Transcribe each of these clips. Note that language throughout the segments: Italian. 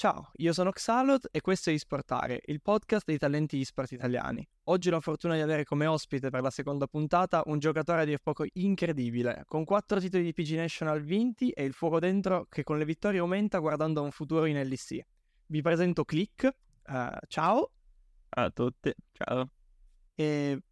Ciao, io sono Xalot e questo è Isportare, il podcast dei talenti esport italiani. Oggi ho la fortuna di avere come ospite per la seconda puntata un giocatore a dir poco incredibile, con quattro titoli di PG National vinti e il fuoco dentro che con le vittorie aumenta guardando a un futuro in LEC. Vi presento Click, uh, ciao. Ciao a tutti, ciao. E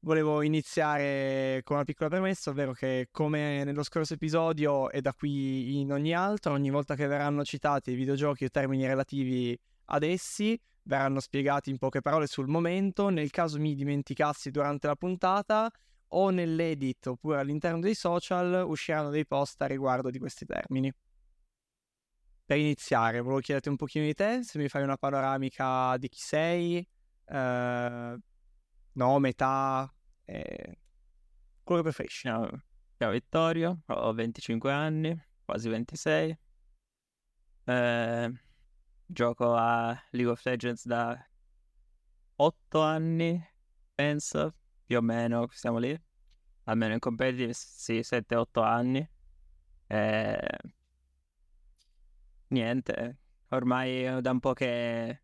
volevo iniziare con una piccola premessa, ovvero che come nello scorso episodio e da qui in ogni altro, ogni volta che verranno citati i videogiochi o termini relativi ad essi, verranno spiegati in poche parole sul momento, nel caso mi dimenticassi durante la puntata o nell'edit oppure all'interno dei social usciranno dei post a riguardo di questi termini. Per iniziare, volevo chiederti un pochino di te, se mi fai una panoramica di chi sei, eh, nome, età, eh, quello che preferisci. Ciao, ciao Vittorio, ho 25 anni, quasi 26. Eh, gioco a League of Legends da 8 anni, penso, più o meno, siamo lì. Almeno in competitive, sì, 7-8 anni. Eh, niente, ormai da un po' che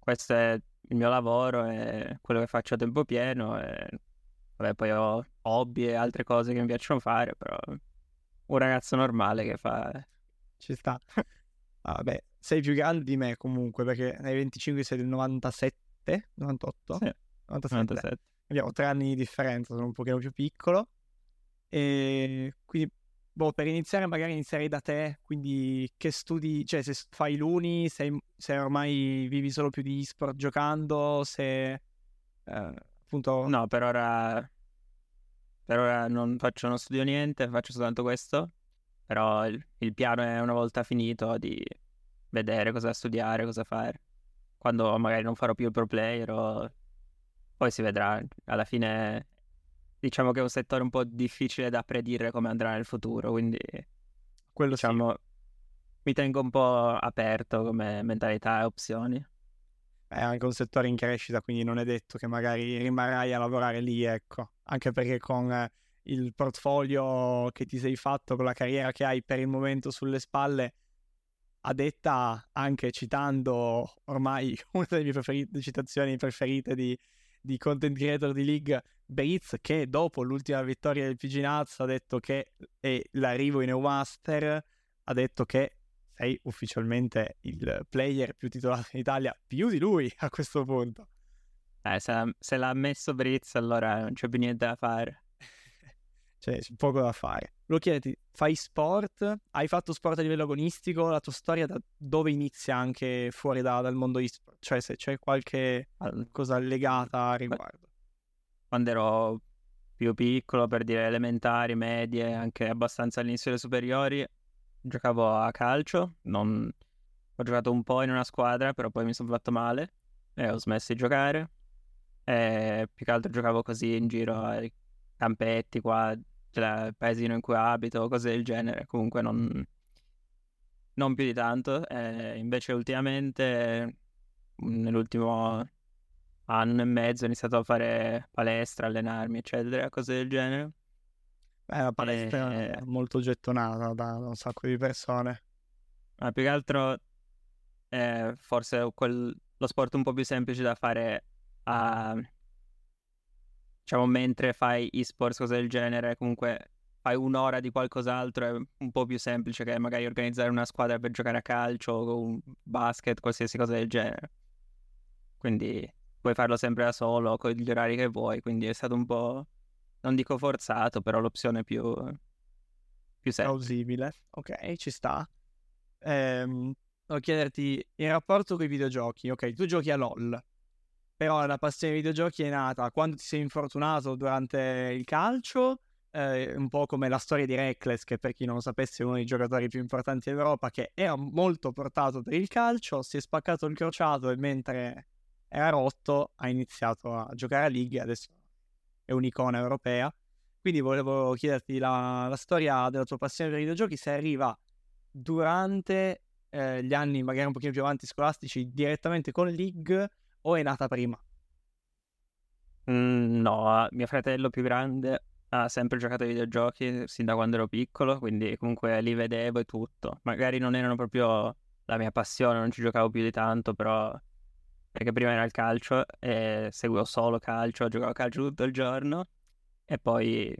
questo è il mio lavoro e quello che faccio a tempo pieno e vabbè, poi ho hobby e altre cose che mi piacciono fare, però un ragazzo normale che fa... Ci sta. Ah, vabbè, sei più grande di me comunque perché nei 25 sei del 97, 98? Sì, 97. 97. Abbiamo tre anni di differenza, sono un pochino più piccolo e quindi boh, per iniziare magari inizierei da te, quindi che studi, cioè se fai l'uni, se, se ormai vivi solo più di esport giocando, se eh, appunto... No, per ora, per ora non faccio, non studio niente, faccio soltanto questo, però il, il piano è una volta finito di vedere cosa studiare, cosa fare. Quando magari non farò più il pro player o... poi si vedrà. Alla fine diciamo che è un settore un po' difficile da predire come andrà nel futuro, quindi quello diciamo sì. mi tengo un po' aperto come mentalità e opzioni. È anche un settore in crescita, quindi non è detto che magari rimarrai a lavorare lì, ecco. Anche perché con il portfolio che ti sei fatto, con la carriera che hai per il momento sulle spalle, a detta anche citando ormai una delle mie preferite, citazioni preferite di, di content creator di League, Bates, che dopo l'ultima vittoria del PG Nuts ha detto che e l'arrivo in Master ha detto che sei ufficialmente il player più titolato in Italia, più di lui a questo punto. Eh, se, se l'ha messo Britz allora non c'è più niente da fare. c'è poco da fare. Volevo chiederti, fai sport? Hai fatto sport a livello agonistico? La tua storia da dove inizia anche fuori da, dal mondo e-sport? Cioè se c'è qualche cosa legata a riguardo. Quando ero più piccolo, per dire elementari, medie, anche abbastanza all'inizio delle superiori, giocavo a calcio. Non... Ho giocato un po' in una squadra, però poi mi sono fatto male e ho smesso di giocare. E più che altro giocavo così in giro ai campetti qua del paesino in cui abito, cose del genere. Comunque non, non più di tanto. E invece ultimamente, nell'ultimo anno e mezzo, ho iniziato a fare palestra, allenarmi, eccetera, cose del genere. Beh, la palestra e... è molto gettonata da, un sacco di persone. Ma più che altro è forse quel, lo sport un po' più semplice da fare a diciamo, mentre fai esports, cose del genere, comunque fai un'ora di qualcos'altro, è un po' più semplice che magari organizzare una squadra per giocare a calcio o un basket, qualsiasi cosa del genere. Quindi puoi farlo sempre da solo, con gli orari che vuoi, quindi è stato un po', non dico forzato, però l'opzione più, più semplice. Plausibile, ok, ci sta. Ehm, chiederti, in rapporto con i videogiochi, ok, tu giochi a LoL, però la passione ai videogiochi è nata quando ti sei infortunato durante il calcio, eh, un po' come la storia di Reckless, che per chi non lo sapesse è uno dei giocatori più importanti d'Europa, che era molto portato per il calcio, si è spaccato il crociato e mentre era rotto ha iniziato a giocare a League, adesso è un'icona europea. Quindi volevo chiederti la, la storia della tua passione per i videogiochi, se arriva durante eh, gli anni magari un pochino più avanti scolastici direttamente con League o è nata prima? Mm, no, mio fratello più grande ha sempre giocato ai videogiochi sin da quando ero piccolo, quindi comunque li vedevo e tutto. Magari non erano proprio la mia passione, non ci giocavo più di tanto, però perché prima era il calcio e seguivo solo calcio, giocavo calcio tutto il giorno e poi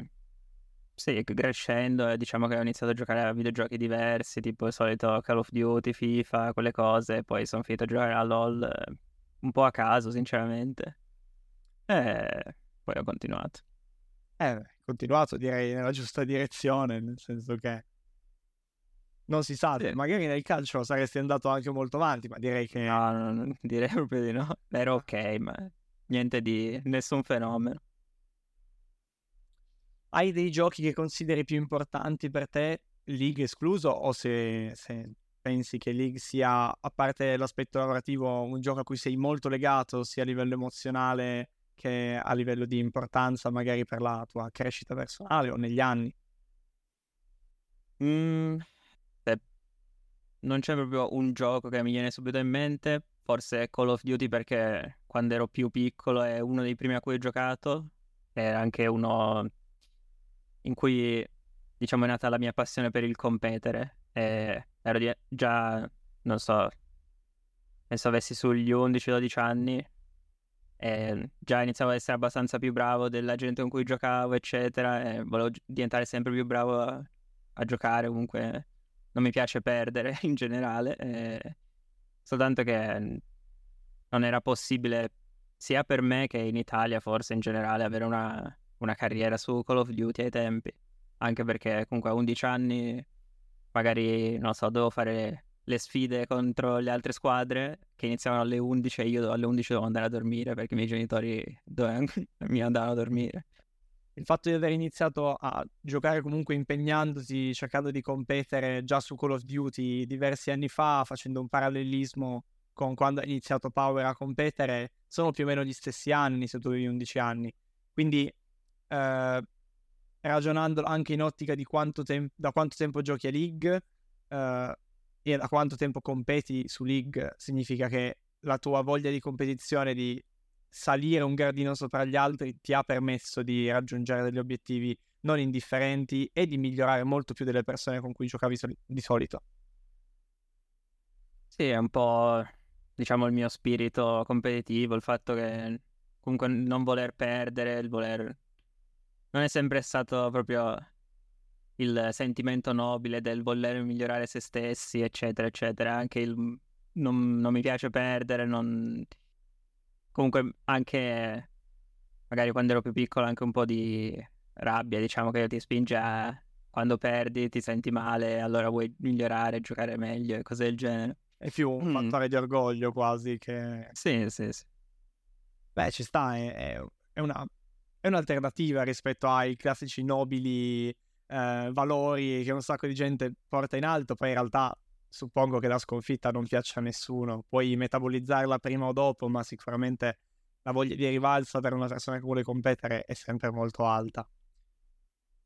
sì, crescendo diciamo che ho iniziato a giocare a videogiochi diversi, tipo il solito Call of Duty, FIFA, quelle cose, poi sono finito a giocare a LoL un po' a caso, sinceramente. E poi ho continuato. Eh, continuato direi nella giusta direzione, nel senso che non si sa, sì. magari nel calcio saresti andato anche molto avanti, ma direi che... No, no, no direi proprio di no. Era ok, ma niente di... nessun fenomeno. Hai dei giochi che consideri più importanti per te, League escluso, o se, se pensi che League sia, a parte l'aspetto lavorativo, un gioco a cui sei molto legato, sia a livello emozionale che a livello di importanza magari per la tua crescita personale o negli anni? Mm, non c'è proprio un gioco che mi viene subito in mente, forse Call of Duty perché quando ero più piccolo è uno dei primi a cui ho giocato, era anche uno in cui diciamo è nata la mia passione per il competere. E ero già, non so, penso avessi sugli 11-12 anni e già iniziavo ad essere abbastanza più bravo della gente con cui giocavo, eccetera, e volevo diventare sempre più bravo a, a giocare, comunque non mi piace perdere in generale, e... soltanto che non era possibile sia per me che in Italia forse in generale avere una, una carriera su Call of Duty ai tempi, anche perché comunque a 11 anni magari, non so, dovevo fare le sfide contro le altre squadre che iniziavano alle 11 e io alle 11 dovevo andare a dormire perché i miei genitori dove... mi andavano a dormire. Il fatto di aver iniziato a giocare comunque impegnandosi, cercando di competere già su Call of Duty diversi anni fa, facendo un parallelismo con quando ha iniziato Power a competere, sono più o meno gli stessi anni se tu avevi 11 anni. Quindi eh, ragionando anche in ottica di quanto tem- da quanto tempo giochi a League eh, e da quanto tempo competi su League, significa che la tua voglia di competizione, di salire un gradino sopra gli altri, ti ha permesso di raggiungere degli obiettivi non indifferenti e di migliorare molto più delle persone con cui giocavi soli- di solito. Sì, è un po' diciamo il mio spirito competitivo, il fatto che comunque non voler perdere, il voler non è sempre stato proprio il sentimento nobile del voler migliorare se stessi, eccetera, eccetera. Anche il non, non mi piace perdere, non... comunque anche magari quando ero più piccolo anche un po' di rabbia, diciamo che ti spinge a quando perdi ti senti male, allora vuoi migliorare, giocare meglio e cose del genere. È più un mm. fattore di orgoglio quasi che... Sì, sì, sì. Beh, ci sta, è, è una è un'alternativa rispetto ai classici nobili eh, valori che un sacco di gente porta in alto, poi in realtà suppongo che la sconfitta non piaccia a nessuno, puoi metabolizzarla prima o dopo, ma sicuramente la voglia di rivalsa per una persona che vuole competere è sempre molto alta.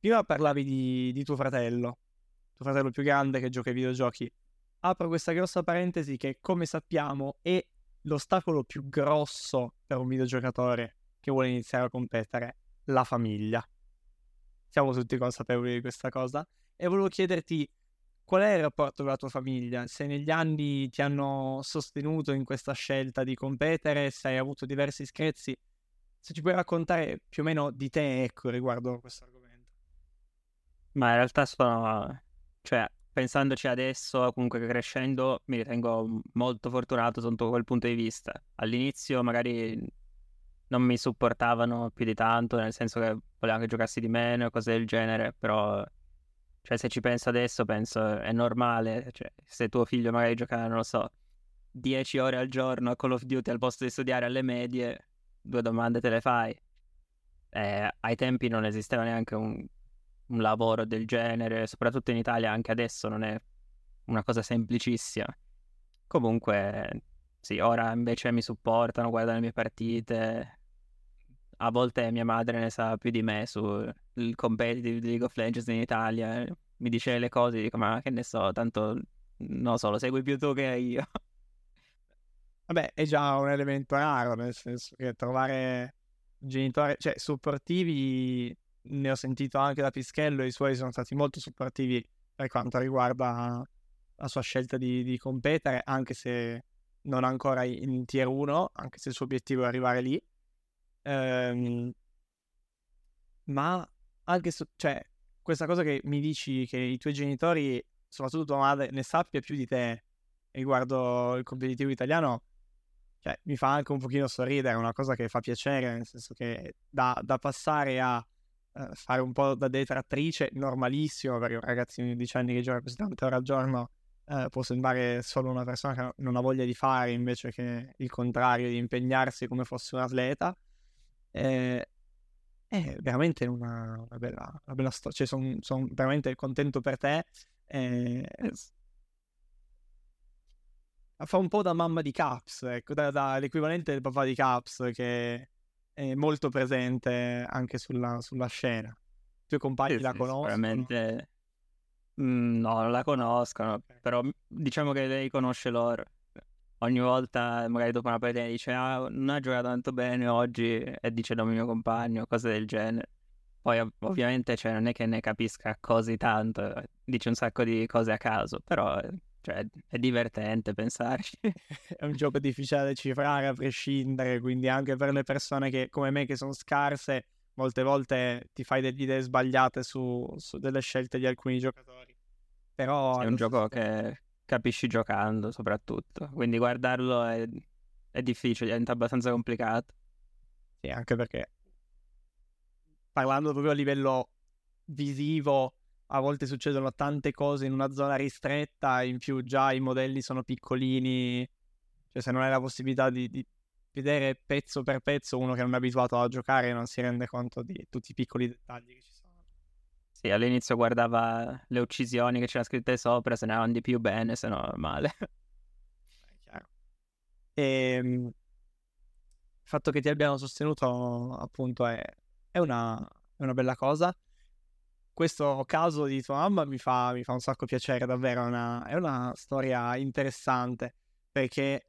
Prima parlavi di, di tuo fratello, tuo fratello più grande che gioca ai videogiochi. Apro questa grossa parentesi che, come sappiamo, è l'ostacolo più grosso per un videogiocatore che vuole iniziare a competere, la famiglia. Siamo tutti consapevoli di questa cosa e volevo chiederti qual è il rapporto con la tua famiglia, se negli anni ti hanno sostenuto in questa scelta di competere, se hai avuto diversi screzi, se ci puoi raccontare più o meno di te, ecco, riguardo a questo argomento. Ma in realtà sono, cioè, pensandoci adesso, comunque crescendo, mi ritengo molto fortunato sotto quel punto di vista. All'inizio magari non mi supportavano più di tanto, nel senso che volevano che giocassi di meno e cose del genere, però cioè se ci penso adesso penso è normale, cioè, se tuo figlio magari gioca, non lo so, 10 ore al giorno a Call of Duty al posto di studiare alle medie, due domande te le fai. Eh, ai tempi non esisteva neanche un, un lavoro del genere, soprattutto in Italia anche adesso non è una cosa semplicissima. Comunque, sì, ora invece mi supportano, guardano le mie partite, a volte mia madre ne sa più di me sul competitive di League of Legends in Italia. Mi dice le cose, dico, ma che ne so, tanto non lo so, lo segui più tu che io. Vabbè, è già un elemento raro, nel senso che trovare genitori, cioè, supportivi, ne ho sentito anche da Pischello, i suoi sono stati molto supportivi per quanto riguarda la sua scelta di, di competere, anche se non ancora in tier 1, anche se il suo obiettivo è arrivare lì. Ehm, ma anche se, cioè, questa cosa che mi dici che i tuoi genitori, soprattutto tua madre, ne sappia più di te riguardo il competitivo italiano, cioè, mi fa anche un pochino sorridere, è una cosa che fa piacere, nel senso che da, da passare a uh, fare un po' da detrattrice, normalissimo, perché un ragazzino di 10 anni che gioca così tante ore al giorno uh, può sembrare solo una persona che non ha voglia di fare, invece che il contrario, di impegnarsi come fosse un atleta. Eh, è veramente una, una, bella, una bella storia, cioè sono son veramente contento per te. Eh, fa un po' da mamma di Caps, ecco, da, da l'equivalente del papà di Caps che è molto presente anche sulla, sulla scena. I tuoi compagni sì, la sì, conoscono? Sicuramente mm, no, non la conoscono, okay. però diciamo che lei conosce loro. Ogni volta, magari dopo una partita, dice ah, non ha giocato tanto bene oggi e dice nome mio compagno, cose del genere. Poi ovviamente cioè, non è che ne capisca così tanto, dice un sacco di cose a caso, però cioè, è divertente pensarci. è un gioco difficile da decifrare a prescindere, quindi anche per le persone che, come me che sono scarse, molte volte ti fai delle idee sbagliate su, su delle scelte di alcuni giocatori. Però è un gioco che capisci giocando soprattutto, quindi guardarlo è, è difficile, diventa abbastanza complicato. Sì, anche perché parlando proprio a livello visivo a volte succedono tante cose in una zona ristretta, in più già i modelli sono piccolini, cioè se non hai la possibilità di, di vedere pezzo per pezzo uno che non è abituato a giocare non si rende conto di tutti i piccoli dettagli che ci sono. Sì, all'inizio guardava le uccisioni che c'erano scritte sopra, se ne erano di più bene, se no male. E, ehm, il fatto che ti abbiano sostenuto appunto è, è, una, è una bella cosa questo caso di tua mamma mi fa, mi fa un sacco piacere, davvero, è una, è una storia interessante, perché eh,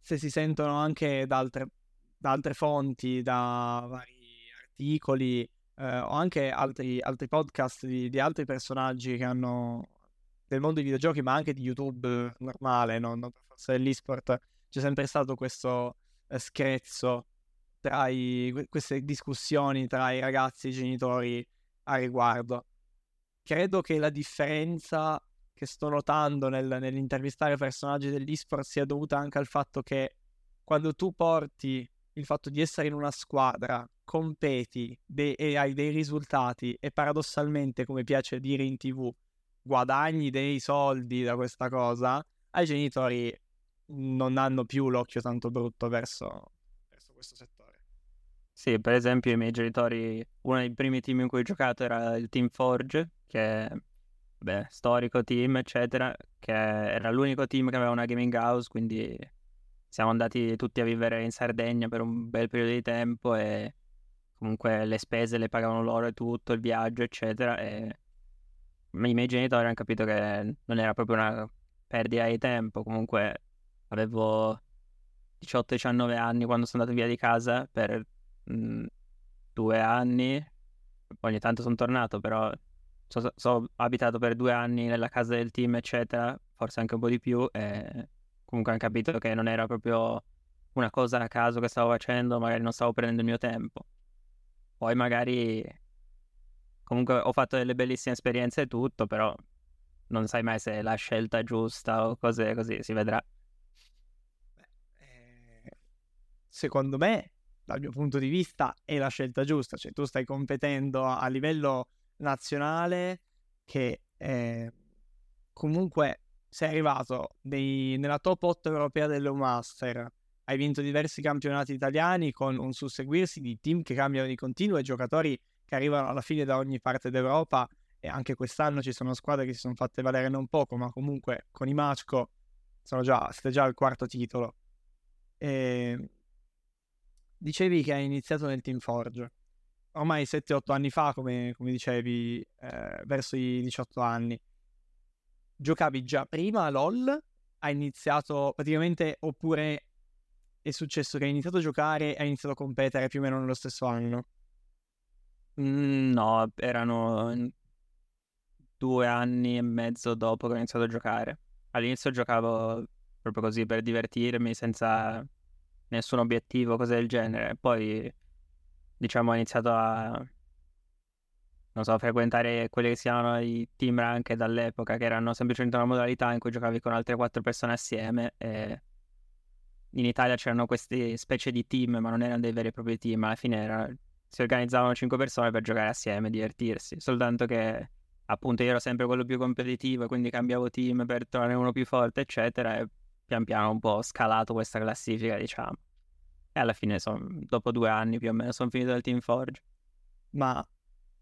se si sentono anche da altre, da altre fonti, da vari articoli eh, o anche altri, altri podcast di, di, altri personaggi che hanno del mondo dei videogiochi, ma anche di YouTube normale, non, non per forza dell'esport, c'è sempre stato questo eh, screzzo tra i, queste discussioni tra i ragazzi e i genitori a riguardo. Credo che la differenza che sto notando nel, nell'intervistare personaggi dell'esport sia dovuta anche al fatto che quando tu porti il fatto di essere in una squadra, competi de- e hai dei risultati e paradossalmente, come piace dire in tv, guadagni dei soldi da questa cosa, ai genitori non hanno più l'occhio tanto brutto verso, verso questo settore. Sì, per esempio i miei genitori, uno dei primi team in cui ho giocato era il Team Forge, che è beh, storico team, eccetera, che era l'unico team che aveva una gaming house, quindi siamo andati tutti a vivere in Sardegna per un bel periodo di tempo e comunque le spese le pagavano loro e tutto, il viaggio, eccetera, e i miei genitori hanno capito che non era proprio una perdita di tempo, comunque avevo 18-19 anni quando sono andato via di casa per mh, mm, due anni, ogni tanto sono tornato, però sono so abitato per due anni nella casa del team, eccetera, forse anche un po' di più, e comunque hanno capito che non era proprio una cosa a caso che stavo facendo, magari non stavo prendendo il mio tempo. Poi magari comunque ho fatto delle bellissime esperienze e tutto, però non sai mai se è la scelta giusta o cose così, si vedrà. Eh, secondo me dal mio punto di vista, è la scelta giusta. Cioè, tu stai competendo a, livello nazionale che eh, comunque sei arrivato nei, nella top 8 europea dell'Eumaster, hai vinto diversi campionati italiani con un susseguirsi di team che cambiano di continuo e giocatori che arrivano alla fine da ogni parte d'Europa e anche quest'anno ci sono squadre che si sono fatte valere non poco, ma comunque con i Machco sono già, siete già al quarto titolo. E dicevi che hai iniziato nel Team Forge. Ormai 7-8 anni fa, come, come dicevi, eh, verso i 18 anni. Giocavi già prima a LOL? Hai iniziato praticamente, oppure è successo che hai iniziato a giocare e hai iniziato a competere più o meno nello stesso anno? Mm, no, erano due anni e mezzo dopo che ho iniziato a giocare. All'inizio giocavo proprio così per divertirmi, senza nessun obiettivo, cose del genere. Poi, diciamo, ho iniziato a non so, frequentare quelli che si chiamano i team rank dall'epoca, che erano semplicemente una modalità in cui giocavi con altre quattro persone assieme e in Italia c'erano queste specie di team, ma non erano dei veri e propri team, alla fine era... si organizzavano cinque persone per giocare assieme, divertirsi, soltanto che appunto io ero sempre quello più competitivo, quindi cambiavo team per trovare uno più forte, eccetera, e pian piano un po' scalato questa classifica, diciamo. E alla fine, son... dopo due anni più o meno, sono finito nel Team Forge. Ma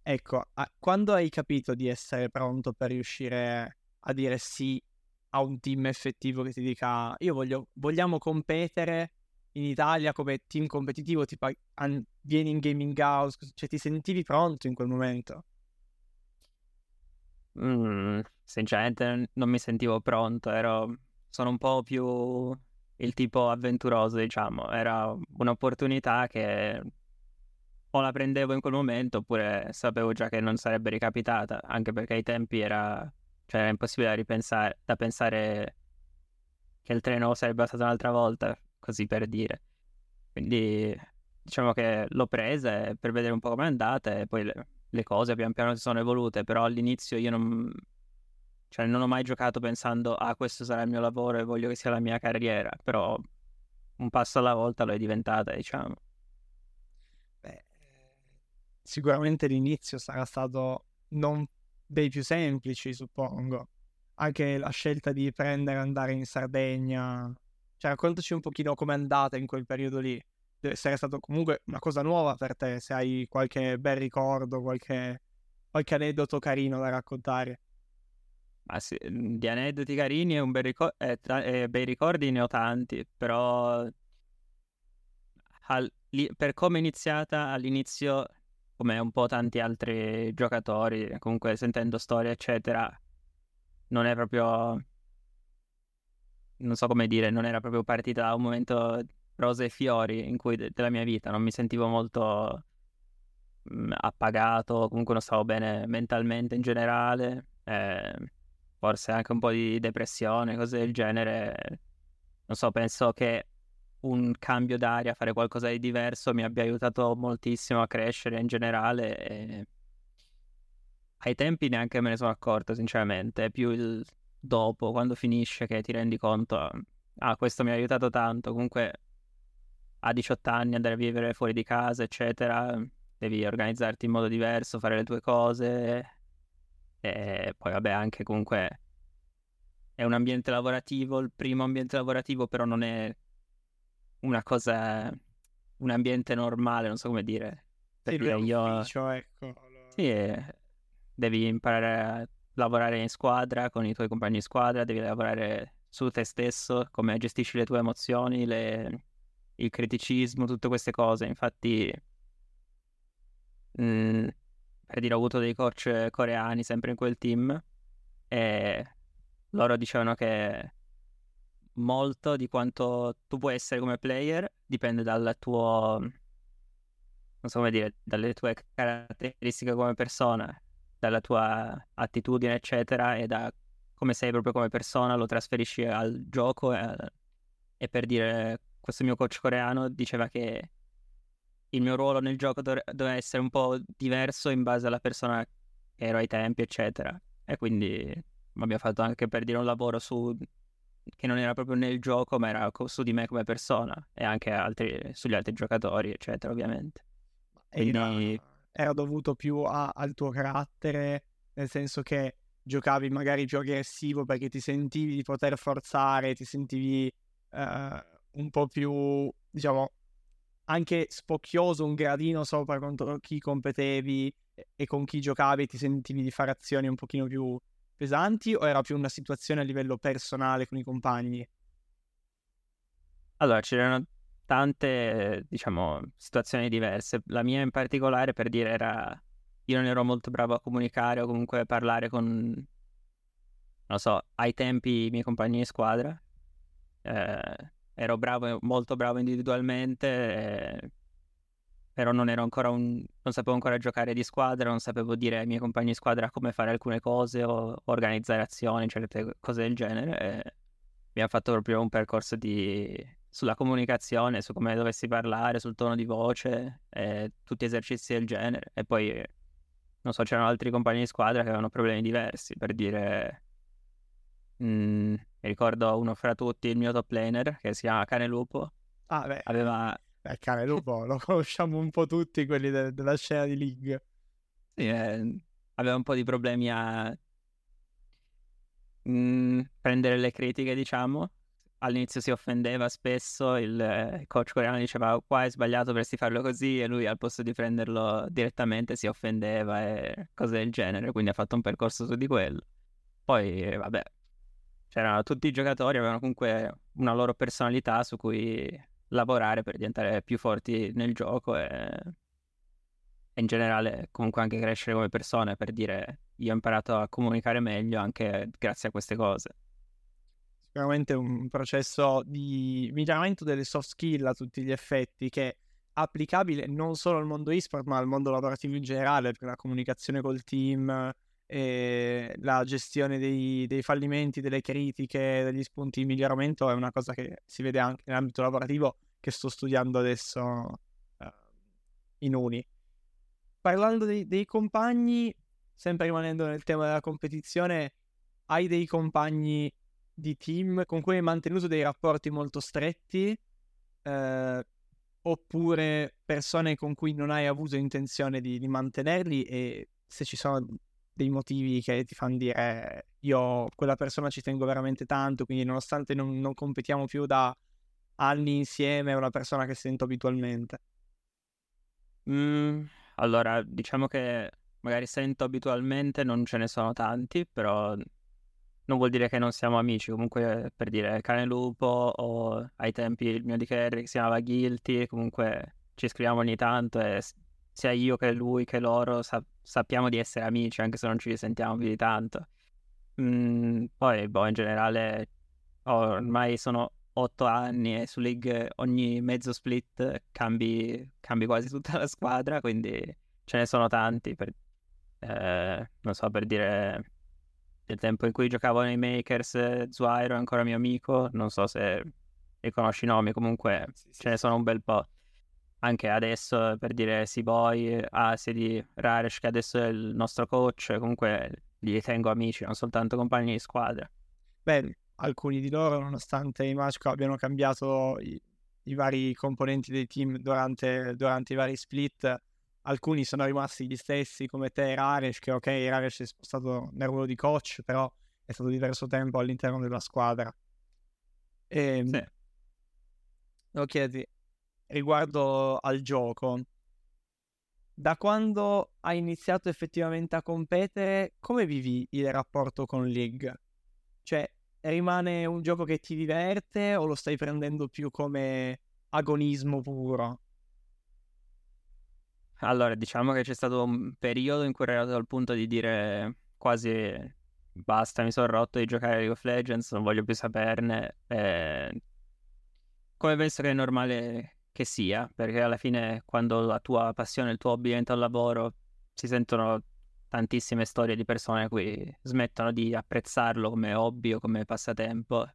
ecco, a... quando hai capito di essere pronto per riuscire a dire sì a un team effettivo che ti dica io voglio, vogliamo competere in Italia come team competitivo, tipo an- vieni in gaming house, cioè ti sentivi pronto in quel momento? Mm, sinceramente non mi sentivo pronto, ero, sono un po' più il tipo avventuroso, diciamo, era un'opportunità che o la prendevo in quel momento oppure sapevo già che non sarebbe ricapitata, anche perché ai tempi era cioè era impossibile da ripensare, da pensare che il treno sarebbe stato un'altra volta, così per dire. Quindi diciamo che l'ho presa per vedere un po' come è andata e poi le, le, cose pian piano si sono evolute, però all'inizio io non, cioè, non ho mai giocato pensando ah questo sarà il mio lavoro e voglio che sia la mia carriera, però un passo alla volta è diventata, diciamo. Sicuramente l'inizio sarà stato non dei più semplici, suppongo. Anche la scelta di prendere e andare in Sardegna. Cioè, raccontaci un pochino com'è andata in quel periodo lì. Deve essere stato comunque una cosa nuova per te, se hai qualche bel ricordo, qualche, qualche aneddoto carino da raccontare. Ma sì, di aneddoti carini e, ricor- eh, tra- eh, bei ricordi ne ho tanti, però al- li- per come è iniziata all'inizio come un po' tanti altri giocatori, comunque sentendo storie, eccetera, non è proprio... non so come dire, non era proprio partita da un momento rose e fiori in cui de- della mia vita, non mi sentivo molto mh, appagato, comunque non stavo bene mentalmente in generale, eh, forse anche un po' di depressione, cose del genere. Non so, penso che un cambio d'aria, fare qualcosa di diverso mi abbia aiutato moltissimo a crescere in generale. E... Ai tempi neanche me ne sono accorto, sinceramente. È più il dopo, quando finisce, che ti rendi conto, ah, questo mi ha aiutato tanto. Comunque, a 18 anni andare a vivere fuori di casa, eccetera, devi organizzarti in modo diverso, fare le tue cose. E poi, vabbè, anche comunque è un ambiente lavorativo, il primo ambiente lavorativo, però non è una cosa, un ambiente normale, non so come dire. Per sì, dire io... ecco. Sì, devi imparare a lavorare in squadra con i tuoi compagni di squadra, devi lavorare su te stesso, come gestisci le tue emozioni, le... il criticismo, tutte queste cose. Infatti, mh, mm, per dire, ho avuto dei coach coreani sempre in quel team e loro dicevano che molto di quanto tu puoi essere come player dipende dal tuo, non so come dire, dalle tue caratteristiche come persona, dalla tua attitudine, eccetera, e da come sei proprio come persona, lo trasferisci al gioco. E, e per dire, questo mio coach coreano diceva che il mio ruolo nel gioco doveva essere un po' diverso in base alla persona che ero ai tempi, eccetera. E quindi abbiamo fatto anche per dire un lavoro su che non era proprio nel gioco, ma era su di me come persona e anche altri, sugli altri giocatori, eccetera, ovviamente. Quindi... Era, era dovuto più a, al tuo carattere, nel senso che giocavi magari più aggressivo perché ti sentivi di poter forzare, ti sentivi uh, un po' più, diciamo, anche spocchioso, un gradino sopra contro chi competevi e con chi giocavi, ti sentivi di fare azioni un pochino più pesanti o era più una situazione a livello personale con i compagni? Allora, c'erano tante, diciamo, situazioni diverse. La mia in particolare, per dire, era... Io non ero molto bravo a comunicare o comunque a parlare con, non so, ai tempi i miei compagni di squadra. Eh, ero bravo, molto bravo individualmente, eh, però non ero ancora un... non sapevo ancora giocare di squadra, non sapevo dire ai miei compagni di squadra come fare alcune cose o organizzare azioni, certe cose del genere. E abbiamo fatto proprio un percorso di... sulla comunicazione, su come dovessi parlare, sul tono di voce, tutti esercizi del genere. E poi, non so, c'erano altri compagni di squadra che avevano problemi diversi, per dire... Mm, mi ricordo uno fra tutti, il mio top laner, che si chiama Cane Lupo. Ah, beh. Aveva... Beh, Cane Lupo lo conosciamo un po' tutti, quelli de- della scena di League. Sì, eh, aveva un po' di problemi a mm, prendere le critiche, diciamo. All'inizio si offendeva spesso, il eh, coach coreano diceva qua è sbagliato, dovresti farlo così e lui al posto di prenderlo direttamente si offendeva e cose del genere, quindi ha fatto un percorso su di quello. Poi, vabbè, c'erano tutti i giocatori, avevano comunque una loro personalità su cui lavorare per diventare più forti nel gioco e, e in generale comunque anche crescere come persone, per dire io ho imparato a comunicare meglio anche grazie a queste cose. Sicuramente un processo di miglioramento delle soft skill a tutti gli effetti che è applicabile non solo al mondo e-sport ma al mondo lavorativo in generale, perché la comunicazione col team, e la gestione dei, dei, fallimenti, delle critiche, degli spunti di miglioramento è una cosa che si vede anche nell'ambito lavorativo che sto studiando adesso uh, in uni. Parlando dei, dei, compagni, sempre rimanendo nel tema della competizione, hai dei compagni di team con cui hai mantenuto dei rapporti molto stretti? Uh, oppure persone con cui non hai avuto intenzione di, di mantenerli e se ci sono dei motivi che ti fanno dire io quella persona ci tengo veramente tanto, quindi nonostante non, non competiamo più da anni insieme, è una persona che sento abitualmente. Mm, allora, diciamo che magari sento abitualmente, non ce ne sono tanti, però non vuol dire che non siamo amici. Comunque, per dire cane lupo o ai tempi il mio di Kerry si chiamava Guilty, comunque ci scriviamo ogni tanto e sia io che lui che loro sa- sappiamo di essere amici, anche se non ci sentiamo più di tanto. Mm, poi, boh, in generale, ormai sono otto anni e su League ogni mezzo split cambi, cambi quasi tutta la squadra, quindi ce ne sono tanti. Per, eh, non so, per dire, del tempo in cui giocavo nei Makers, Zuairo è ancora mio amico, non so se riconosci i nomi, comunque sì, sì, ce ne sono un bel po' anche adesso per dire Siboy, Asia di Raresh che adesso è il nostro coach, comunque li tengo amici, non soltanto compagni di squadra. Beh, alcuni di loro, nonostante i Mashko abbiano cambiato i, i, vari componenti dei team durante, durante, i vari split, alcuni sono rimasti gli stessi come te Raresh, che ok, Raresh è spostato nel ruolo di coach, però è stato diverso tempo all'interno della squadra. E, ehm, sì. Devo chiederti, riguardo al gioco. Da quando hai iniziato effettivamente a competere, come vivi il rapporto con League? Cioè, rimane un gioco che ti diverte o lo stai prendendo più come agonismo puro? Allora, diciamo che c'è stato un periodo in cui ero arrivato al punto di dire quasi basta, mi sono rotto di giocare a League of Legends, non voglio più saperne. E... Come penso che è normale che sia, perché alla fine quando la tua passione, il tuo hobby diventa un lavoro, si sentono tantissime storie di persone che smettono di apprezzarlo come hobby o come passatempo.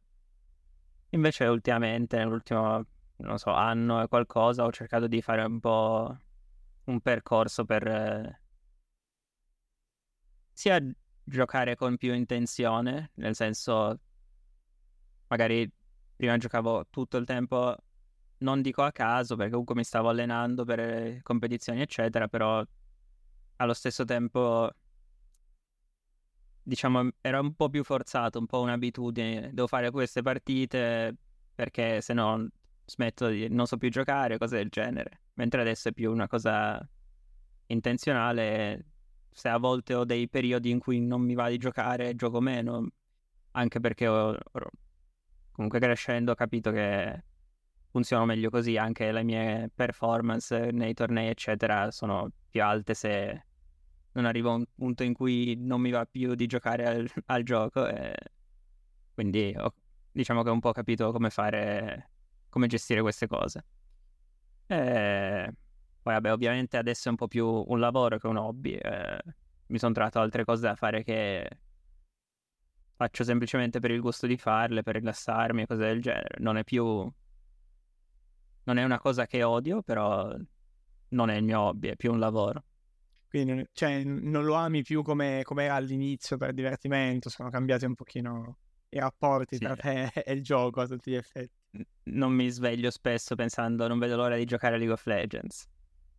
Invece ultimamente, nell'ultimo, non so, anno e qualcosa, ho cercato di fare un po' un percorso per eh, sia giocare con più intenzione, nel senso magari prima giocavo tutto il tempo non dico a caso perché comunque mi stavo allenando per competizioni eccetera, però allo stesso tempo diciamo era un po' più forzato, un po' un'abitudine, devo fare queste partite perché se no smetto di non so più giocare, cose del genere. Mentre adesso è più una cosa intenzionale, se a volte ho dei periodi in cui non mi va di giocare, gioco meno, anche perché ho comunque crescendo ho capito che funzionano meglio così, anche le mie performance nei tornei, eccetera, sono più alte se non arrivo a un punto in cui non mi va più di giocare al, al gioco. E quindi ho, diciamo che ho un po' capito come fare, come gestire queste cose. E Poi vabbè, ovviamente adesso è un po' più un lavoro che un hobby. Eh, mi sono trovato altre cose da fare che faccio semplicemente per il gusto di farle, per rilassarmi e cose del genere. Non è più... Non è una cosa che odio, però non è il mio hobby, è più un lavoro. Quindi cioè, non lo ami più come, come, era all'inizio per divertimento, sono cambiati un pochino i rapporti sì. tra te e il gioco a tutti gli effetti. Non mi sveglio spesso pensando non vedo l'ora di giocare a League of Legends,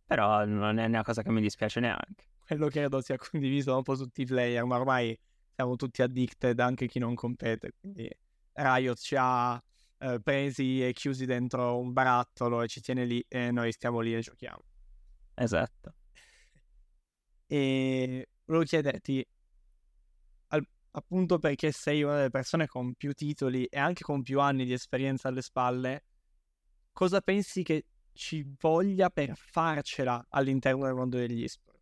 però non è una cosa che mi dispiace neanche. Quello credo sia condiviso un po' tutti i player, ma ormai siamo tutti addicted, anche chi non compete, quindi Riot ci ha eh, presi e chiusi dentro un barattolo e ci tiene lì e noi stiamo lì e giochiamo. Esatto. E volevo chiederti, al, appunto perché sei una delle persone con più titoli e anche con più anni di esperienza alle spalle, cosa pensi che ci voglia per farcela all'interno del mondo degli esport?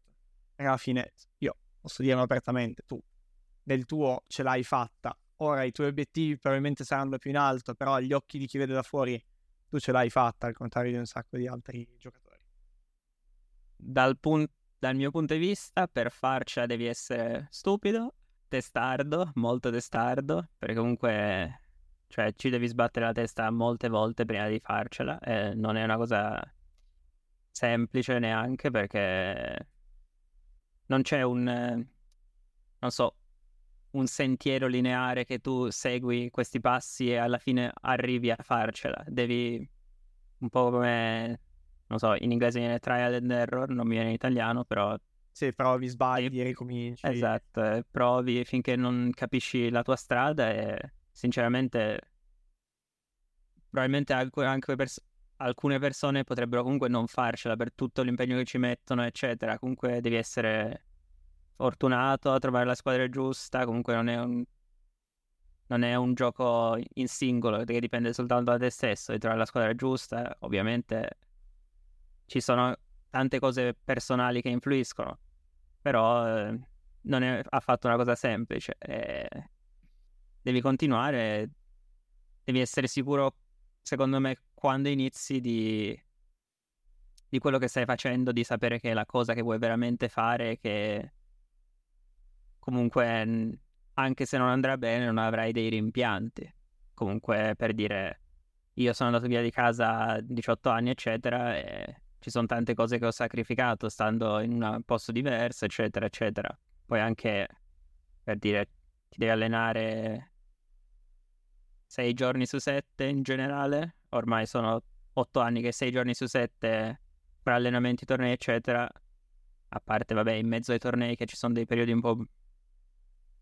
Perché alla fine, io posso dirlo apertamente, tu nel tuo ce l'hai fatta. Ora i tuoi obiettivi probabilmente saranno più in alto, però agli occhi di chi vede da fuori tu ce l'hai fatta, al contrario di un sacco di altri giocatori. Dal punto dal mio punto di vista, per farcela devi essere stupido, testardo, molto testardo, perché comunque cioè, ci devi sbattere la testa molte volte prima di farcela e non è una cosa semplice neanche perché non c'è un, non so, un sentiero lineare che tu segui questi passi e alla fine arrivi a farcela. Devi un po' come non so, in inglese viene trial and error, non viene in italiano, però... Sì, provi, sbagli, ricominci. Esatto, eh, provi finché non capisci la tua strada e sinceramente probabilmente anche pers- alcune persone potrebbero comunque non farcela per tutto l'impegno che ci mettono, eccetera. Comunque devi essere fortunato a trovare la squadra giusta, comunque non è un non è un gioco in singolo che dipende soltanto da te stesso, di trovare la squadra giusta, ovviamente ci sono tante cose personali che influiscono, però eh, non è affatto una cosa semplice. Eh, devi continuare, devi essere sicuro, secondo me, quando inizi di, di quello che stai facendo, di sapere che è la cosa che vuoi veramente fare, che comunque anche se non andrà bene non avrai dei rimpianti. Comunque per dire io sono andato via di casa a 18 anni eccetera e ci sono tante cose che ho sacrificato stando in un posto diverso, eccetera, eccetera. Poi anche per dire ti devi allenare sei giorni su sette in generale. Ormai sono otto anni che sei giorni su sette per allenamenti, tornei, eccetera. A parte, vabbè, in mezzo ai tornei che ci sono dei periodi un po'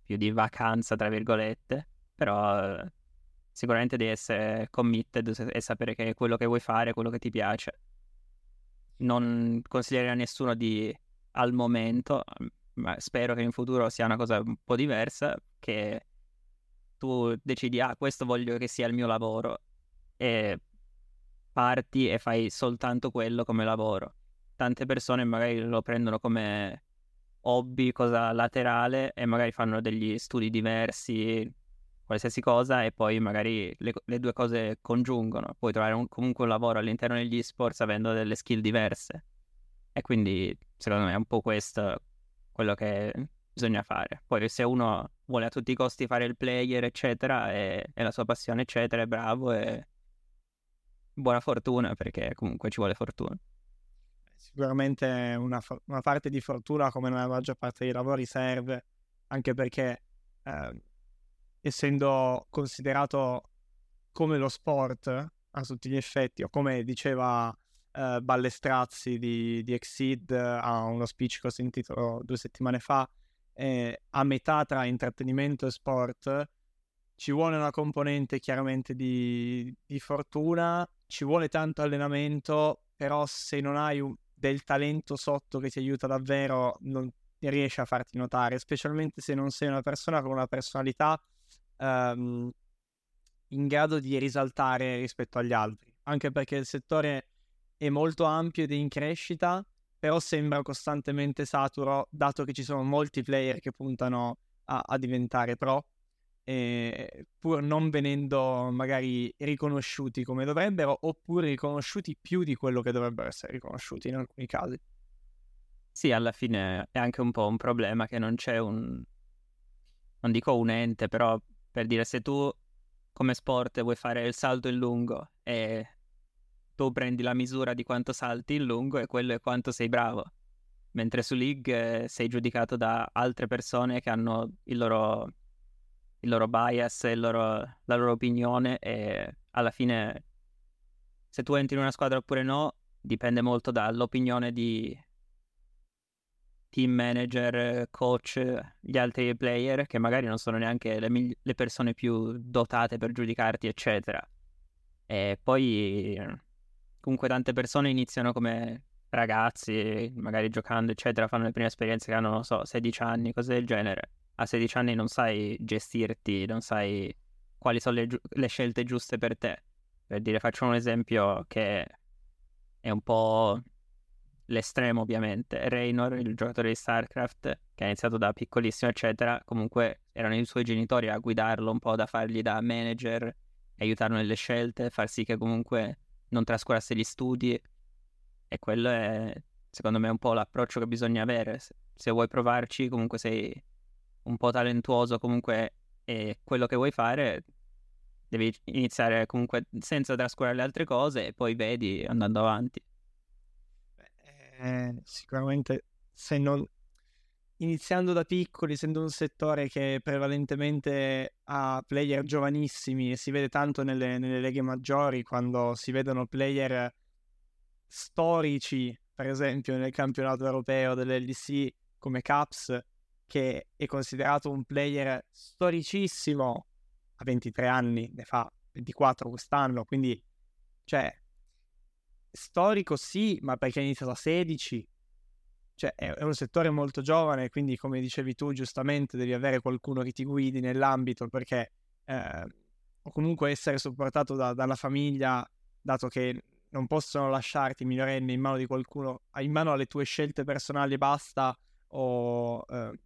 più di vacanza, tra virgolette. Però sicuramente devi essere committed e sapere che è quello che vuoi fare, quello che ti piace non consiglierei a nessuno di al momento, ma spero che in futuro sia una cosa un po' diversa, che tu decidi, ah, questo voglio che sia il mio lavoro e parti e fai soltanto quello come lavoro. Tante persone magari lo prendono come hobby, cosa laterale e magari fanno degli studi diversi, qualsiasi cosa e poi magari le, le due cose congiungono. Puoi trovare un, comunque un lavoro all'interno degli sports avendo delle skill diverse. E quindi secondo me è un po' questo quello che bisogna fare. Poi se uno vuole a tutti i costi fare il player, eccetera, e, e la sua passione, eccetera, è bravo e buona fortuna perché comunque ci vuole fortuna. Sicuramente una, una parte di fortuna come nella maggior parte dei lavori serve, anche perché eh, essendo considerato come lo sport a tutti gli effetti, o come diceva uh, Ballestrazzi di, di Exceed a uno speech che ho sentito due settimane fa, eh, a metà tra intrattenimento e sport, ci vuole una componente chiaramente di, di fortuna, ci vuole tanto allenamento, però se non hai un, del talento sotto che ti aiuta davvero, non riesci a farti notare, specialmente se non sei una persona con una personalità um, in grado di risaltare rispetto agli altri, anche perché il settore è molto ampio ed è in crescita, però sembra costantemente saturo, dato che ci sono molti player che puntano a, a diventare pro. Eh, pur non venendo magari riconosciuti come dovrebbero, oppure riconosciuti più di quello che dovrebbero essere riconosciuti in alcuni casi. Sì, alla fine è anche un po' un problema che non c'è un... non dico un ente, però per dire se tu come sport vuoi fare il salto in lungo e tu prendi la misura di quanto salti in lungo e quello è quanto sei bravo. Mentre su League sei giudicato da altre persone che hanno il loro, il loro bias, il loro, la loro opinione e alla fine se tu entri in una squadra oppure no dipende molto dall'opinione di team manager, coach, gli altri player che magari non sono neanche le, migli- le persone più dotate per giudicarti, eccetera. E poi comunque tante persone iniziano come ragazzi, magari giocando, eccetera, fanno le prime esperienze che hanno, non so, 16 anni, cose del genere. A 16 anni non sai gestirti, non sai quali sono le, le scelte giuste per te. Per dire, faccio un esempio che è un po' l'estremo ovviamente. Raynor, il giocatore di StarCraft, che ha iniziato da piccolissimo, eccetera, comunque erano i suoi genitori a guidarlo un po', da fargli da manager, aiutarlo nelle scelte, far sì che comunque non trascurasse gli studi. E quello è, secondo me, un po' l'approccio che bisogna avere. Se vuoi provarci, comunque sei un po' talentuoso, comunque è quello che vuoi fare, devi iniziare comunque senza trascurare le altre cose e poi vedi andando avanti. Eh, sicuramente se non iniziando da piccoli, essendo un settore che prevalentemente ha player giovanissimi e si vede tanto nelle, nelle leghe maggiori quando si vedono player storici, per esempio nel campionato europeo dell'LDC come Caps, che è considerato un player storicissimo a 23 anni, ne fa 24 quest'anno, quindi cioè storico sì, ma perché ha iniziato a 16, cioè è, un settore molto giovane, quindi come dicevi tu giustamente devi avere qualcuno che ti guidi nell'ambito perché eh, o comunque essere supportato da, dalla famiglia, dato che non possono lasciarti minorenne in mano di qualcuno, in mano alle tue scelte personali e basta, o eh,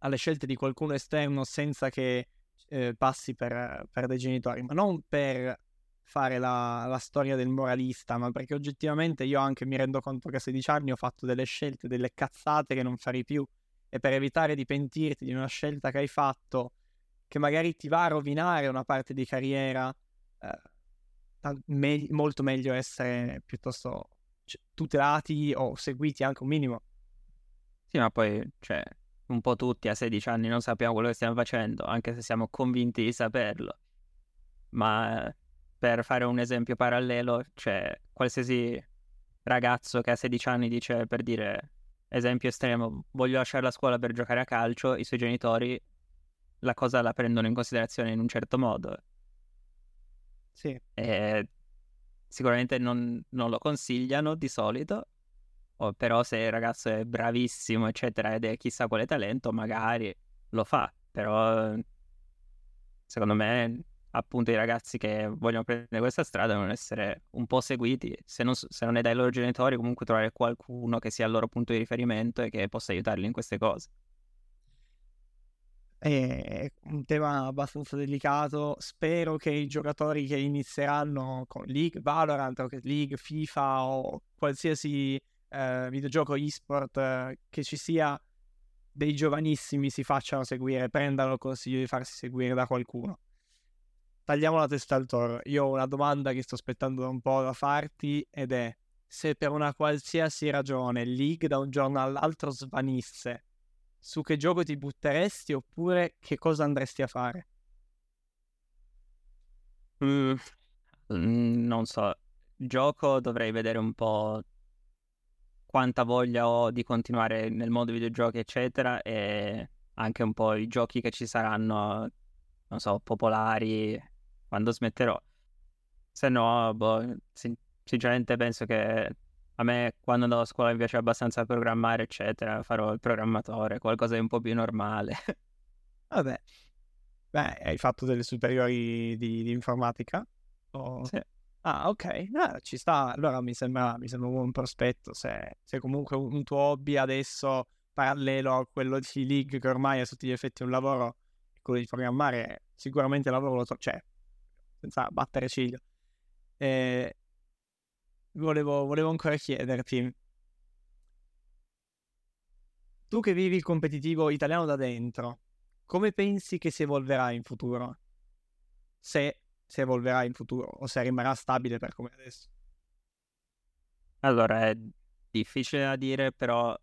alle scelte di qualcuno esterno senza che eh, passi per, per dei genitori, ma non per fare la, la, storia del moralista, ma perché oggettivamente io anche mi rendo conto che a 16 anni ho fatto delle scelte, delle cazzate che non farei più e per evitare di pentirti di una scelta che hai fatto che magari ti va a rovinare una parte di carriera, eh, me- molto meglio essere piuttosto tutelati o seguiti anche un minimo. Sì, ma poi, cioè, un po' tutti a 16 anni non sappiamo quello che stiamo facendo, anche se siamo convinti di saperlo. Ma per fare un esempio parallelo, cioè qualsiasi ragazzo che ha 16 anni dice, per dire, esempio estremo, voglio lasciare la scuola per giocare a calcio, i suoi genitori la cosa la prendono in considerazione in un certo modo. Sì. E sicuramente non, non lo consigliano di solito, o però se il ragazzo è bravissimo, eccetera, ed è chissà quale talento, magari lo fa, però secondo me appunto i ragazzi che vogliono prendere questa strada devono essere un po' seguiti, se non, se non è dai loro genitori comunque trovare qualcuno che sia il loro punto di riferimento e che possa aiutarli in queste cose. È un tema abbastanza delicato. Spero che i giocatori che inizieranno con League, Valorant, Rocket League, FIFA o qualsiasi eh, videogioco e-sport eh, che ci sia, dei giovanissimi si facciano seguire, prendano il consiglio di farsi seguire da qualcuno tagliamo la testa al toro. Io ho una domanda che sto aspettando da un po' da farti ed è se per una qualsiasi ragione League da un giorno all'altro svanisse, su che gioco ti butteresti oppure che cosa andresti a fare? Mm, mm non so, gioco dovrei vedere un po' quanta voglia ho di continuare nel mondo videogiochi, eccetera, e anche un po' i giochi che ci saranno, non so, popolari, quando smetterò. Se no, boh, sin- sinceramente penso che a me quando andavo a scuola mi piace abbastanza programmare, eccetera, farò il programmatore, qualcosa di un po' più normale. Vabbè. Beh, hai fatto delle superiori di, di informatica? O... Sì. Ah, ok. Ah, ci sta. Allora mi sembra, mi sembra un buon prospetto. Se, se comunque un, tuo hobby adesso parallelo a quello di League, che ormai è tutti gli effetti un lavoro, quello di programmare, sicuramente il lavoro lo so, c'è, senza battere ciglio. Eh, volevo, volevo ancora chiederti, tu che vivi il competitivo italiano da dentro, come pensi che si evolverà in futuro? Se si evolverà in futuro o se rimarrà stabile per come adesso? Allora, è difficile da dire, però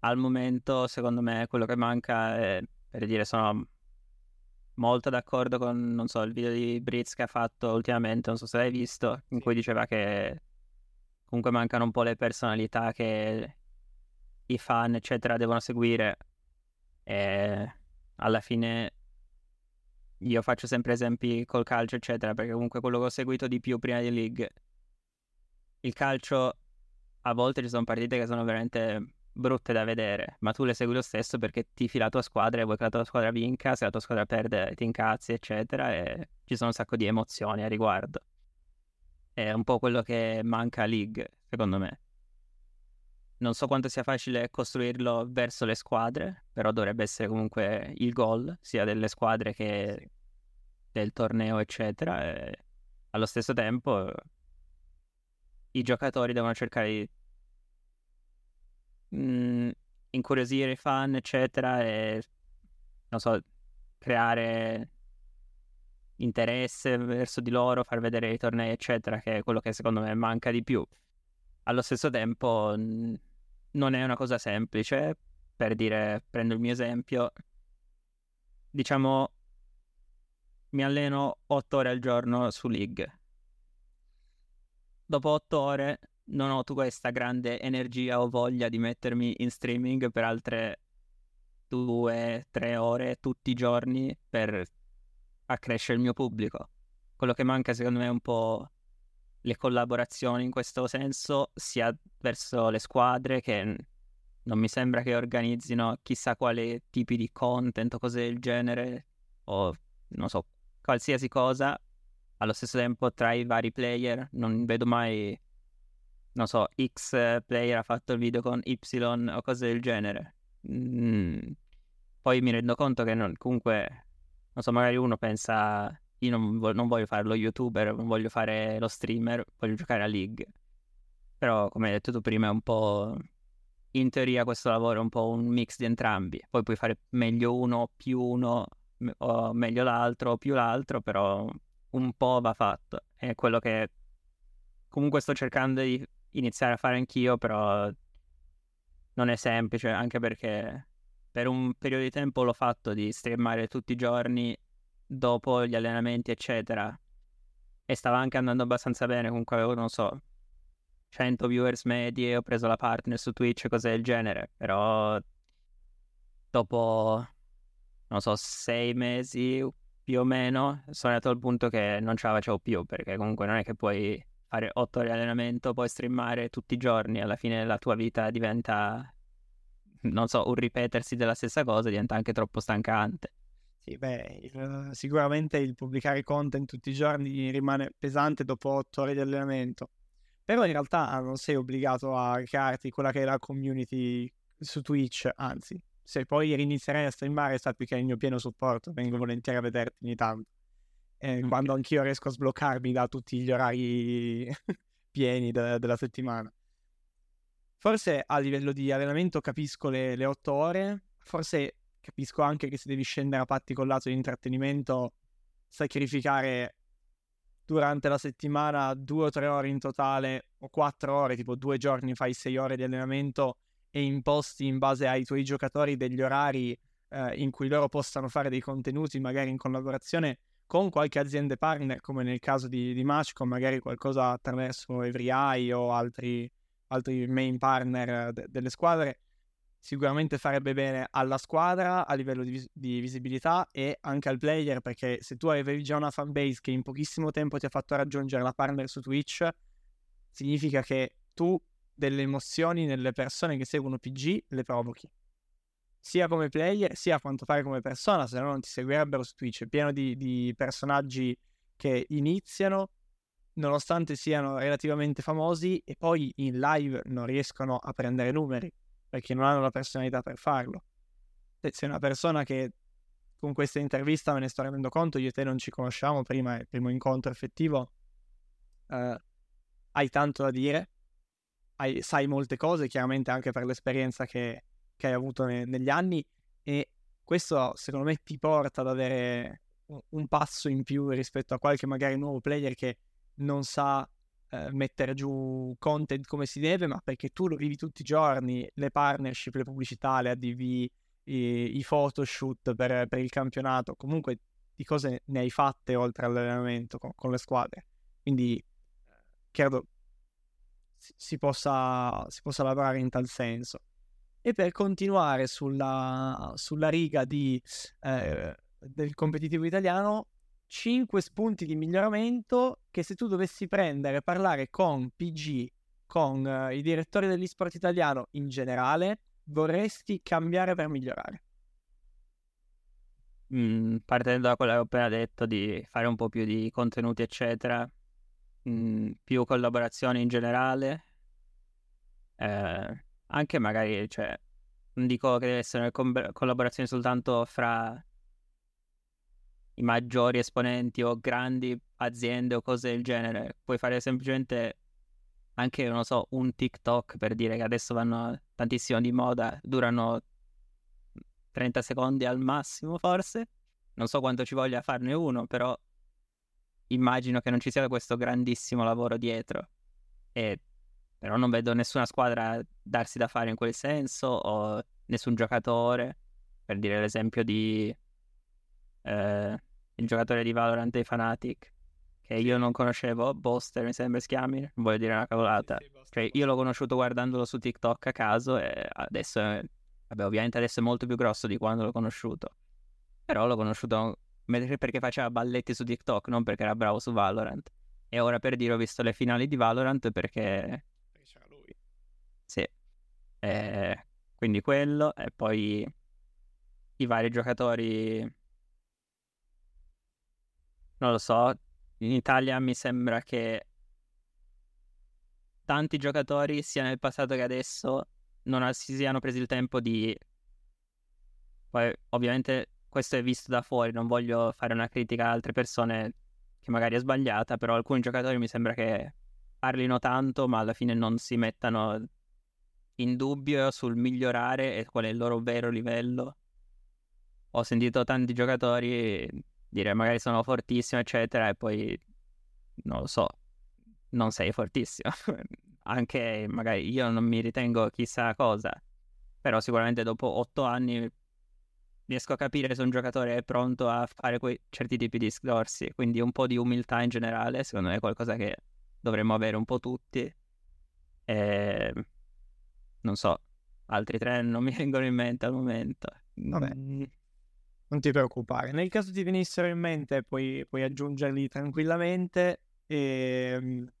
al momento, secondo me, quello che manca è, per dire, sono molto d'accordo con, non so, il video di Britz che ha fatto ultimamente, non so se l'hai visto, in cui diceva che comunque mancano un po' le personalità che i fan, eccetera, devono seguire. E alla fine io faccio sempre esempi col calcio, eccetera, perché comunque quello che ho seguito di più prima di League, il calcio a volte ci sono partite che sono veramente brutte da vedere, ma tu le segui lo stesso perché tifi la tua squadra e vuoi che la tua squadra vinca, se la tua squadra perde ti incazzi, eccetera, e ci sono un sacco di emozioni a riguardo. È un po' quello che manca a League, secondo me. Non so quanto sia facile costruirlo verso le squadre, però dovrebbe essere comunque il goal, sia delle squadre che del torneo, eccetera. E allo stesso tempo i giocatori devono cercare di mh, mm, incuriosire i fan, eccetera, e non so, creare interesse verso di loro, far vedere i tornei, eccetera, che è quello che secondo me manca di più. Allo stesso tempo n- non è una cosa semplice, per dire, prendo il mio esempio, diciamo, mi alleno 8 ore al giorno su League. Dopo 8 ore non ho questa grande energia o voglia di mettermi in streaming per altre due, tre ore tutti i giorni per accrescere il mio pubblico. Quello che manca secondo me è un po' le collaborazioni in questo senso, sia verso le squadre che non mi sembra che organizzino chissà quali tipi di content o cose del genere, o non so, qualsiasi cosa. Allo stesso tempo tra i vari player non vedo mai non so, X player ha fatto il video con Y o cose del genere. Mm. Poi mi rendo conto che non, comunque, non so, magari uno pensa, io non, vo- non, voglio fare lo youtuber, non voglio fare lo streamer, voglio giocare a League. Però, come hai detto tu prima, è un po'... In teoria questo lavoro è un po' un mix di entrambi. Poi puoi fare meglio uno, più uno, o meglio l'altro, più l'altro, però un po' va fatto. È quello che comunque sto cercando di iniziare a fare anch'io, però non è semplice, anche perché per un periodo di tempo l'ho fatto di streamare tutti i giorni dopo gli allenamenti, eccetera. E stava anche andando abbastanza bene, comunque avevo, non so, 100 viewers medie, ho preso la partner su Twitch cose del genere, però dopo, non so, sei mesi più o meno, sono arrivato al punto che non ce la facevo più, perché comunque non è che puoi fare otto ore di allenamento, poi streamare tutti i giorni, alla fine la tua vita diventa, non so, un ripetersi della stessa cosa, diventa anche troppo stancante. Sì, beh, il, sicuramente il pubblicare content tutti i giorni rimane pesante dopo otto ore di allenamento. Però in realtà non sei obbligato a crearti quella che è la community su Twitch, anzi, se poi inizierai a streamare sappi che hai il mio pieno supporto, vengo volentieri a vederti ogni tanto eh, okay. quando anch'io riesco a sbloccarmi da tutti gli orari pieni de- della settimana. Forse a livello di allenamento capisco le, le 8 ore, forse capisco anche che se devi scendere a patti col lato di intrattenimento, sacrificare durante la settimana due o tre ore in totale o quattro ore, tipo due giorni fai sei ore di allenamento e imposti in base ai tuoi giocatori degli orari eh, in cui loro possano fare dei contenuti magari in collaborazione con qualche azienda partner, come nel caso di, di Matchcom, magari qualcosa attraverso EveryEye o altri, altri main partner de- delle squadre, sicuramente farebbe bene alla squadra a livello di, vis- di, visibilità e anche al player, perché se tu avevi già una fanbase che in pochissimo tempo ti ha fatto raggiungere la partner su Twitch, significa che tu delle emozioni nelle persone che seguono PG le provochi sia come player sia a quanto pare come persona, se no non ti seguirebbero su Twitch. È pieno di, di personaggi che iniziano nonostante siano relativamente famosi e poi in live non riescono a prendere numeri perché non hanno la personalità per farlo. Se sei una persona che con questa intervista me ne sto rendendo conto, io e te non ci conosciamo prima, è il primo incontro effettivo, eh, hai tanto da dire, hai, sai molte cose, chiaramente anche per l'esperienza che, che hai avuto ne, negli anni e questo secondo me ti porta ad avere un passo in più rispetto a qualche magari nuovo player che non sa eh, mettere giù content come si deve, ma perché tu lo vivi tutti i giorni, le partnership, le pubblicità, le ADV, i, i photoshoot per, per, il campionato, comunque di cose ne hai fatte oltre all'allenamento con, con le squadre. Quindi credo si, si, possa, si possa lavorare in tal senso. E per continuare sulla, sulla riga di, eh, del competitivo italiano, 5 spunti di miglioramento che se tu dovessi prendere e parlare con PG, con uh, i direttori dell'esport italiano in generale, vorresti cambiare per migliorare? Mm, partendo da quello che ho appena detto di fare un po' più di contenuti eccetera, mm, più collaborazioni in generale, eh, anche magari, cioè, non dico che deve essere una collaborazione soltanto fra i maggiori esponenti o grandi aziende o cose del genere. Puoi fare semplicemente anche, non so, un TikTok per dire che adesso vanno tantissimo di moda, durano 30 secondi al massimo forse. Non so quanto ci voglia farne uno, però immagino che non ci sia questo grandissimo lavoro dietro. E però non vedo nessuna squadra darsi da fare in quel senso o nessun giocatore. Per dire l'esempio di eh, il giocatore di Valorant dei Fanatic, che io non conoscevo, Boster mi sembra si chiami, non voglio dire una cavolata. Sì, sì, cioè, io l'ho conosciuto guardandolo su TikTok a caso e adesso, vabbè, ovviamente adesso è molto più grosso di quando l'ho conosciuto. Però l'ho conosciuto perché faceva balletti su TikTok, non perché era bravo su Valorant. E ora per dire ho visto le finali di Valorant perché... Perché c'era lui. Sì. E... Quindi quello, e poi i vari giocatori non lo so, in Italia mi sembra che tanti giocatori, sia nel passato che adesso, non si siano presi il tempo di... Poi ovviamente questo è visto da fuori, non voglio fare una critica a altre persone che magari è sbagliata, però alcuni giocatori mi sembra che parlino tanto, ma alla fine non si mettano in dubbio sul migliorare e qual è il loro vero livello. Ho sentito tanti giocatori dire magari sono fortissimo, eccetera, e poi non lo so, non sei fortissimo. Anche magari io non mi ritengo chissà cosa, però sicuramente dopo otto anni riesco a capire se un giocatore è pronto a fare quei certi tipi di discorsi, quindi un po' di umiltà in generale, secondo me è qualcosa che dovremmo avere un po' tutti. E non so, altri tre non mi vengono in mente al momento. Vabbè. Non ti preoccupare. Nel caso ti venissero in mente, puoi, puoi aggiungerli tranquillamente. E... Ehm,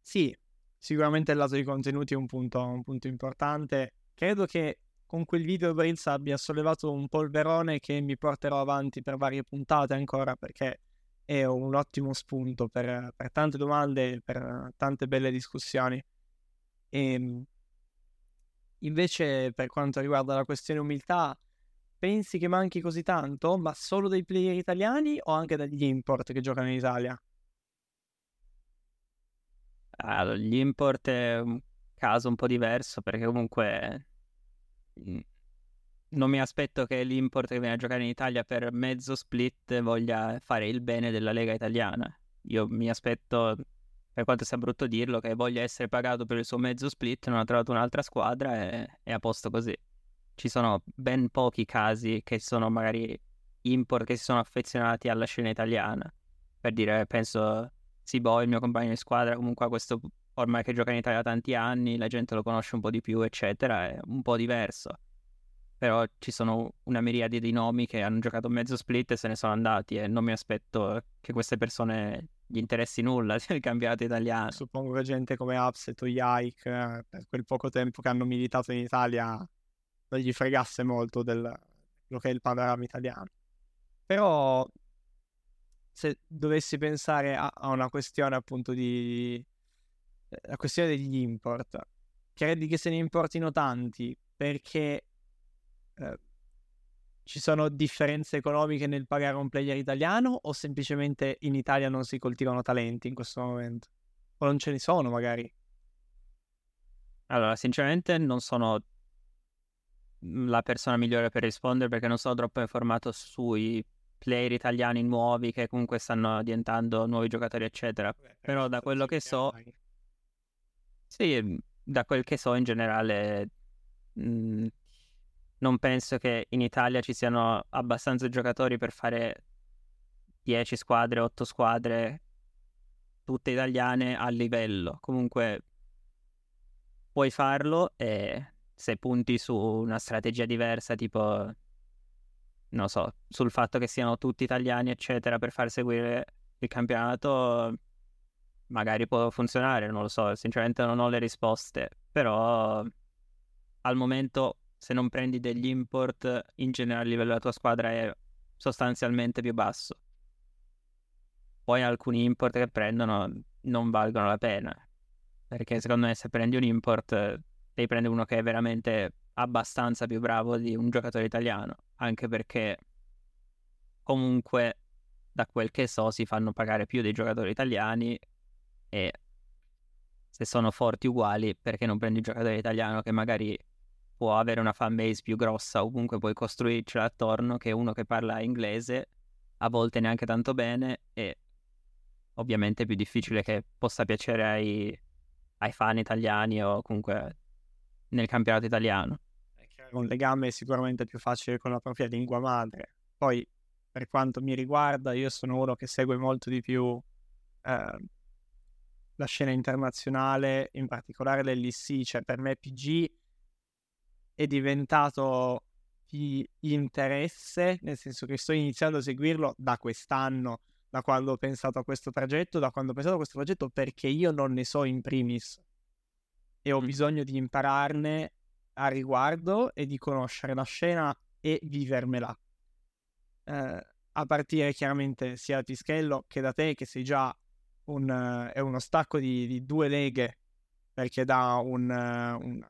sì, sicuramente il lato dei contenuti è un punto, un punto importante. Credo che con quel video Brills abbia sollevato un polverone che mi porterò avanti per varie puntate ancora perché è un ottimo spunto per, per tante domande, per tante belle discussioni. E ehm, invece per quanto riguarda la questione umiltà, pensi che manchi così tanto? Ma solo dei player italiani o anche dagli import che giocano in Italia? Allora, gli import è un caso un po' diverso perché comunque mm, non mi aspetto che l'import che viene a giocare in Italia per mezzo split voglia fare il bene della Lega italiana. Io mi aspetto, per quanto sia brutto dirlo, che voglia essere pagato per il suo mezzo split, non ha trovato un'altra squadra e è a posto così ci sono ben pochi casi che sono magari import che si sono affezionati alla scena italiana. Per dire, penso Sibo, il mio compagno di squadra, comunque ha questo ormai che gioca in Italia da tanti anni, la gente lo conosce un po' di più, eccetera, è un po' diverso. Però ci sono una miriade di nomi che hanno giocato mezzo split e se ne sono andati e non mi aspetto che queste persone gli interessi nulla del campionato italiano. Suppongo che gente come Upset o Yike, eh, per quel poco tempo che hanno militato in Italia, non gli fregasse molto del quello che è il panorama italiano. Però se dovessi pensare a, a una questione appunto di la questione degli import, credi che se ne importino tanti perché eh, ci sono differenze economiche nel pagare un player italiano o semplicemente in Italia non si coltivano talenti in questo momento? O non ce ne sono magari? Allora, sinceramente non sono la persona migliore per rispondere perché non sono troppo informato sui player italiani nuovi che comunque stanno diventando nuovi giocatori, eccetera. Beh, Però da quello che so, sì, da quel che so in generale, mh, mm, non penso che in Italia ci siano abbastanza giocatori per fare 10 squadre, 8 squadre, tutte italiane a livello. Comunque puoi farlo e se punti su una strategia diversa, tipo, non so, sul fatto che siano tutti italiani, eccetera, per far seguire il campionato, magari può funzionare, non lo so, sinceramente non ho le risposte, però al momento se non prendi degli import, in generale il livello della tua squadra è sostanzialmente più basso. Poi alcuni import che prendono non valgono la pena, perché secondo me se prendi un import devi prendere uno che è veramente abbastanza più bravo di un giocatore italiano, anche perché comunque da quel che so si fanno pagare più dei giocatori italiani e se sono forti uguali perché non prendi un giocatore italiano che magari può avere una fanbase più grossa o comunque puoi costruircela attorno che uno che parla inglese a volte neanche tanto bene e ovviamente è più difficile che possa piacere ai, ai fan italiani o comunque nel campionato italiano. Un legame sicuramente più facile con la propria lingua madre. Poi, per quanto mi riguarda, io sono uno che segue molto di più eh, la scena internazionale, in particolare l'LC, cioè per me PG è diventato di interesse, nel senso che sto iniziando a seguirlo da quest'anno, da quando ho pensato a questo progetto, da quando ho pensato a questo progetto perché io non ne so in primis e ho bisogno di impararne a riguardo e di conoscere la scena e vivermela. Eh, a partire chiaramente sia da Tischello che da te, che sei già un, è uno stacco di, di, due leghe, perché da un, un,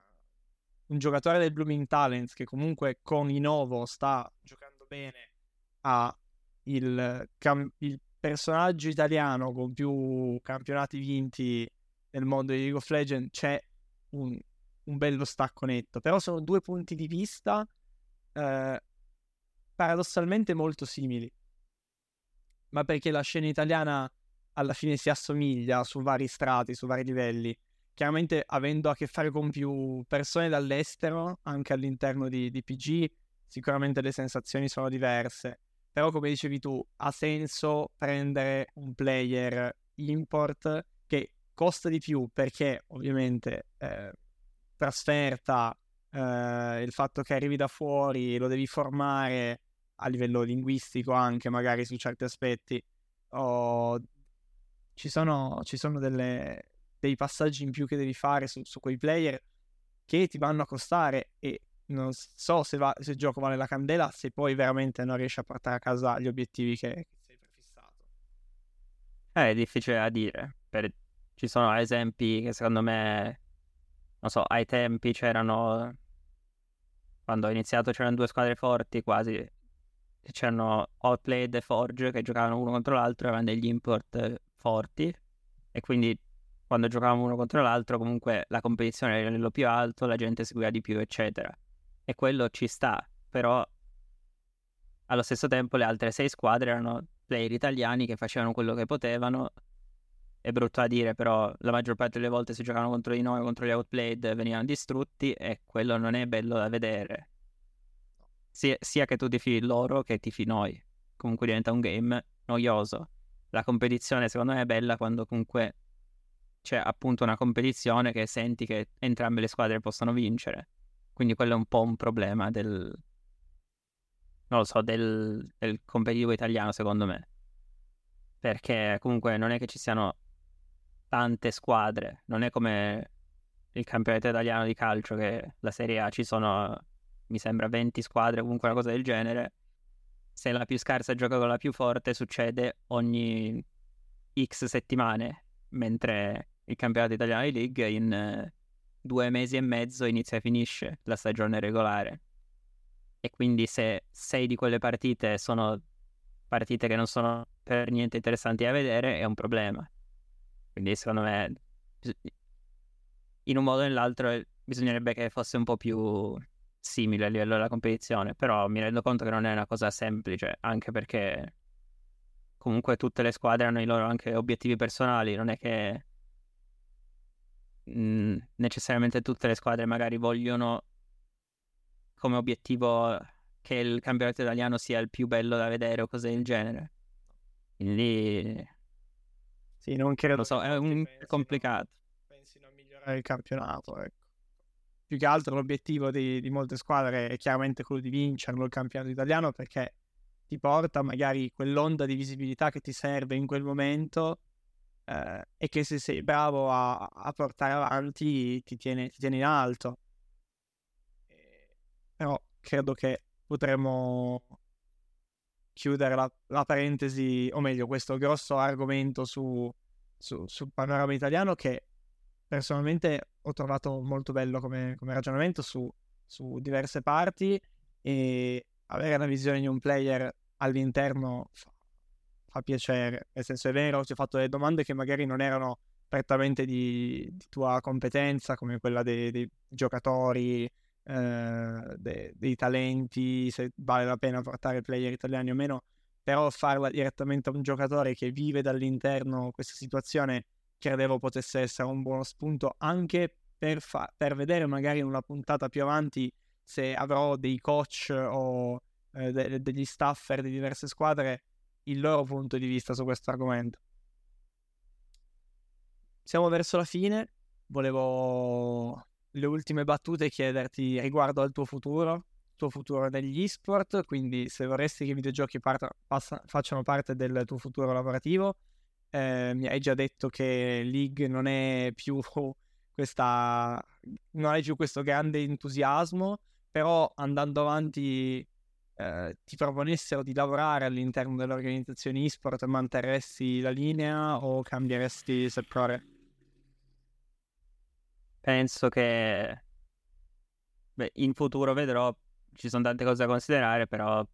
un, giocatore del Blooming Talents che comunque con Inovo sta giocando bene a il, cam- il personaggio italiano con più campionati vinti nel mondo di League of Legends, c'è un, un bello stacco netto, però sono due punti di vista eh, paradossalmente molto simili, ma perché la scena italiana alla fine si assomiglia su vari strati, su vari livelli. Chiaramente avendo a che fare con più persone dall'estero, anche all'interno di, di PG, sicuramente le sensazioni sono diverse. Però come dicevi tu, ha senso prendere un player import costa di più perché ovviamente eh, trasferta, eh, il fatto che arrivi da fuori, lo devi formare a livello linguistico anche magari su certi aspetti, o ci sono, ci sono delle, dei passaggi in più che devi fare su, su, quei player che ti vanno a costare e non so se, va, se, il gioco vale la candela se poi veramente non riesci a portare a casa gli obiettivi che, che sei prefissato. Eh, è difficile da dire, per ci sono esempi che secondo me, non so, ai tempi c'erano, quando ho iniziato c'erano due squadre forti quasi, c'erano Outplayed e Forge che giocavano uno contro l'altro, avevano degli import forti e quindi quando giocavamo uno contro l'altro comunque la competizione era a livello più alto, la gente seguiva di più, eccetera. E quello ci sta, però allo stesso tempo le altre sei squadre erano player italiani che facevano quello che potevano è brutto da dire, però la maggior parte delle volte si giocavano contro di noi, contro gli outplayed, venivano distrutti e quello non è bello da vedere. Sia, sia che tu tifi loro che tifi noi. Comunque diventa un game noioso. La competizione secondo me è bella quando comunque c'è appunto una competizione che senti che entrambe le squadre possono vincere. Quindi quello è un po' un problema del... non lo so, del, del competitivo italiano secondo me. Perché comunque non è che ci siano tante squadre, non è come il campionato italiano di calcio che la Serie A ci sono, mi sembra, 20 squadre, comunque una cosa del genere. Se la più scarsa gioca con la più forte succede ogni X settimane, mentre il campionato italiano di League in due mesi e mezzo inizia e finisce la stagione regolare. e quindi se sei di quelle partite sono partite che non sono per niente interessanti da vedere è un problema. Quindi secondo me in un modo o nell'altro bisognerebbe che fosse un po' più simile a livello della competizione, però mi rendo conto che non è una cosa semplice, anche perché comunque tutte le squadre hanno i loro anche obiettivi personali, non è che mh, mm, necessariamente tutte le squadre magari vogliono come obiettivo che il campionato italiano sia il più bello da vedere o cose del genere. Quindi sì, non credo. Lo so, è un... complicato. Pensino a migliorare il campionato, ecco. Più che altro l'obiettivo di, di molte squadre è chiaramente quello di vincerlo il campionato italiano perché ti porta magari quell'onda di visibilità che ti serve in quel momento eh, e che se sei bravo a, a portare avanti ti tiene, ti tiene in alto. Però credo che potremmo chiudere la, la, parentesi, o meglio, questo grosso argomento su, su, sul panorama italiano che personalmente ho trovato molto bello come, come ragionamento su, su, diverse parti e avere una visione di un player all'interno fa, fa, piacere. Nel senso è vero, ti ho fatto delle domande che magari non erano prettamente di, di tua competenza, come quella dei, dei giocatori, eh, de- dei talenti, se vale la pena portare player italiani o meno, però farla direttamente a un giocatore che vive dall'interno questa situazione credevo potesse essere un buono spunto anche per, fa- per vedere magari in una puntata più avanti se avrò dei coach o eh, de- degli staffer di diverse squadre il loro punto di vista su questo argomento. Siamo verso la fine, volevo le ultime battute e chiederti riguardo al tuo futuro, il tuo futuro negli esport, quindi se vorresti che i videogiochi parta, passa, facciano parte del tuo futuro lavorativo, eh, mi hai già detto che League non è più questa, non hai più questo grande entusiasmo, però andando avanti eh, ti proponessero di lavorare all'interno delle organizzazioni esport, manterresti la linea o cambieresti settore? Penso che beh, in futuro vedrò, ci sono tante cose da considerare, però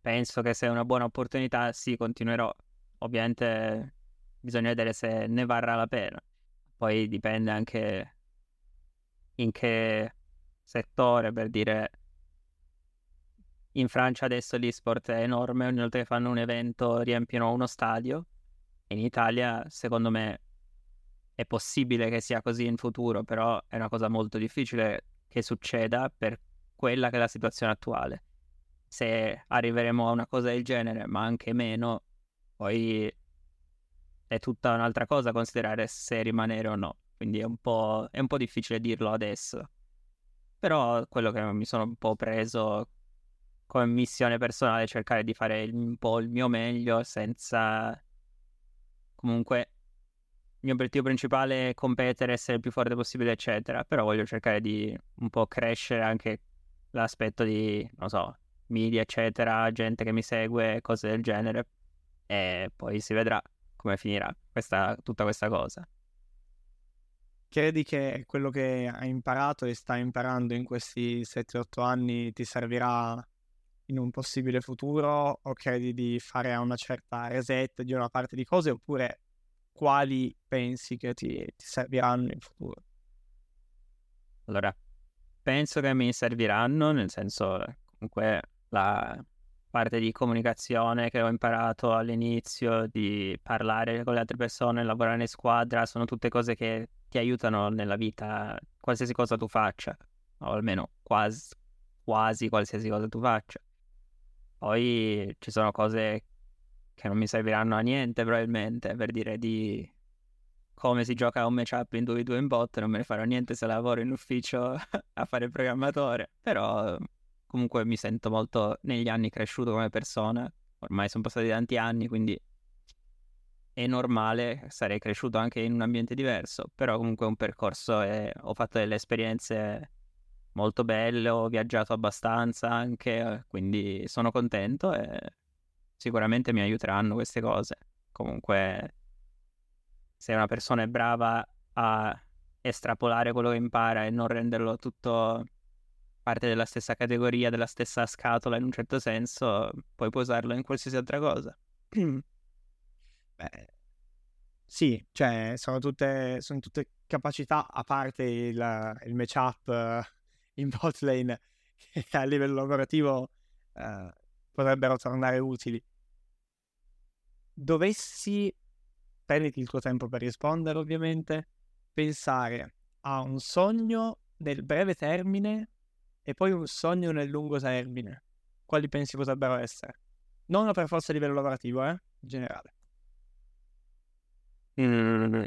penso che se è una buona opportunità sì, continuerò. Ovviamente bisogna vedere se ne varrà la pena. Poi dipende anche in che settore, per dire in Francia adesso l'esport è enorme, ogni volta che fanno un evento riempiono uno stadio. In Italia, secondo me, è possibile che sia così in futuro, però è una cosa molto difficile che succeda per quella che è la situazione attuale. Se arriveremo a una cosa del genere, ma anche meno, poi è tutta un'altra cosa considerare se rimanere o no. Quindi è un po', è un po difficile dirlo adesso. Però quello che mi sono un po' preso come missione personale è cercare di fare un po' il mio meglio senza comunque il mio obiettivo principale è competere, essere il più forte possibile, eccetera. Però voglio cercare di un po' crescere anche l'aspetto di, non so, media, eccetera, gente che mi segue, cose del genere. E poi si vedrà come finirà questa, tutta questa cosa. Credi che quello che hai imparato e stai imparando in questi 7-8 anni ti servirà in un possibile futuro o credi di fare una certa reset di una parte di cose oppure quali pensi che ti, ti serviranno in futuro? Allora, penso che mi serviranno, nel senso, comunque la parte di comunicazione che ho imparato all'inizio, di parlare con le altre persone, lavorare in squadra, sono tutte cose che ti aiutano nella vita, qualsiasi cosa tu faccia, o almeno quasi, quasi qualsiasi cosa tu faccia. Poi ci sono cose che non mi serviranno a niente probabilmente per dire di come si gioca un matchup in 2v2 in bot, non me ne farò niente se lavoro in ufficio a fare il programmatore, però comunque mi sento molto negli anni cresciuto come persona, ormai sono passati tanti anni, quindi è normale, sarei cresciuto anche in un ambiente diverso, però comunque è un percorso e ho fatto delle esperienze molto belle, ho viaggiato abbastanza anche, quindi sono contento e sicuramente mi aiuteranno queste cose. Comunque, se una persona è brava a estrapolare quello che impara e non renderlo tutto parte della stessa categoria, della stessa scatola in un certo senso, puoi usarlo in qualsiasi altra cosa. Beh, sì, cioè sono tutte, sono tutte capacità, a parte il, il matchup uh, in bot lane, che a livello lavorativo uh, potrebbero tornare utili. Dovessi, prenditi il tuo tempo per rispondere ovviamente, pensare a un sogno nel breve termine e poi un sogno nel lungo termine, quali pensi potrebbero essere? Non per forza a livello lavorativo, eh? In generale. Mm.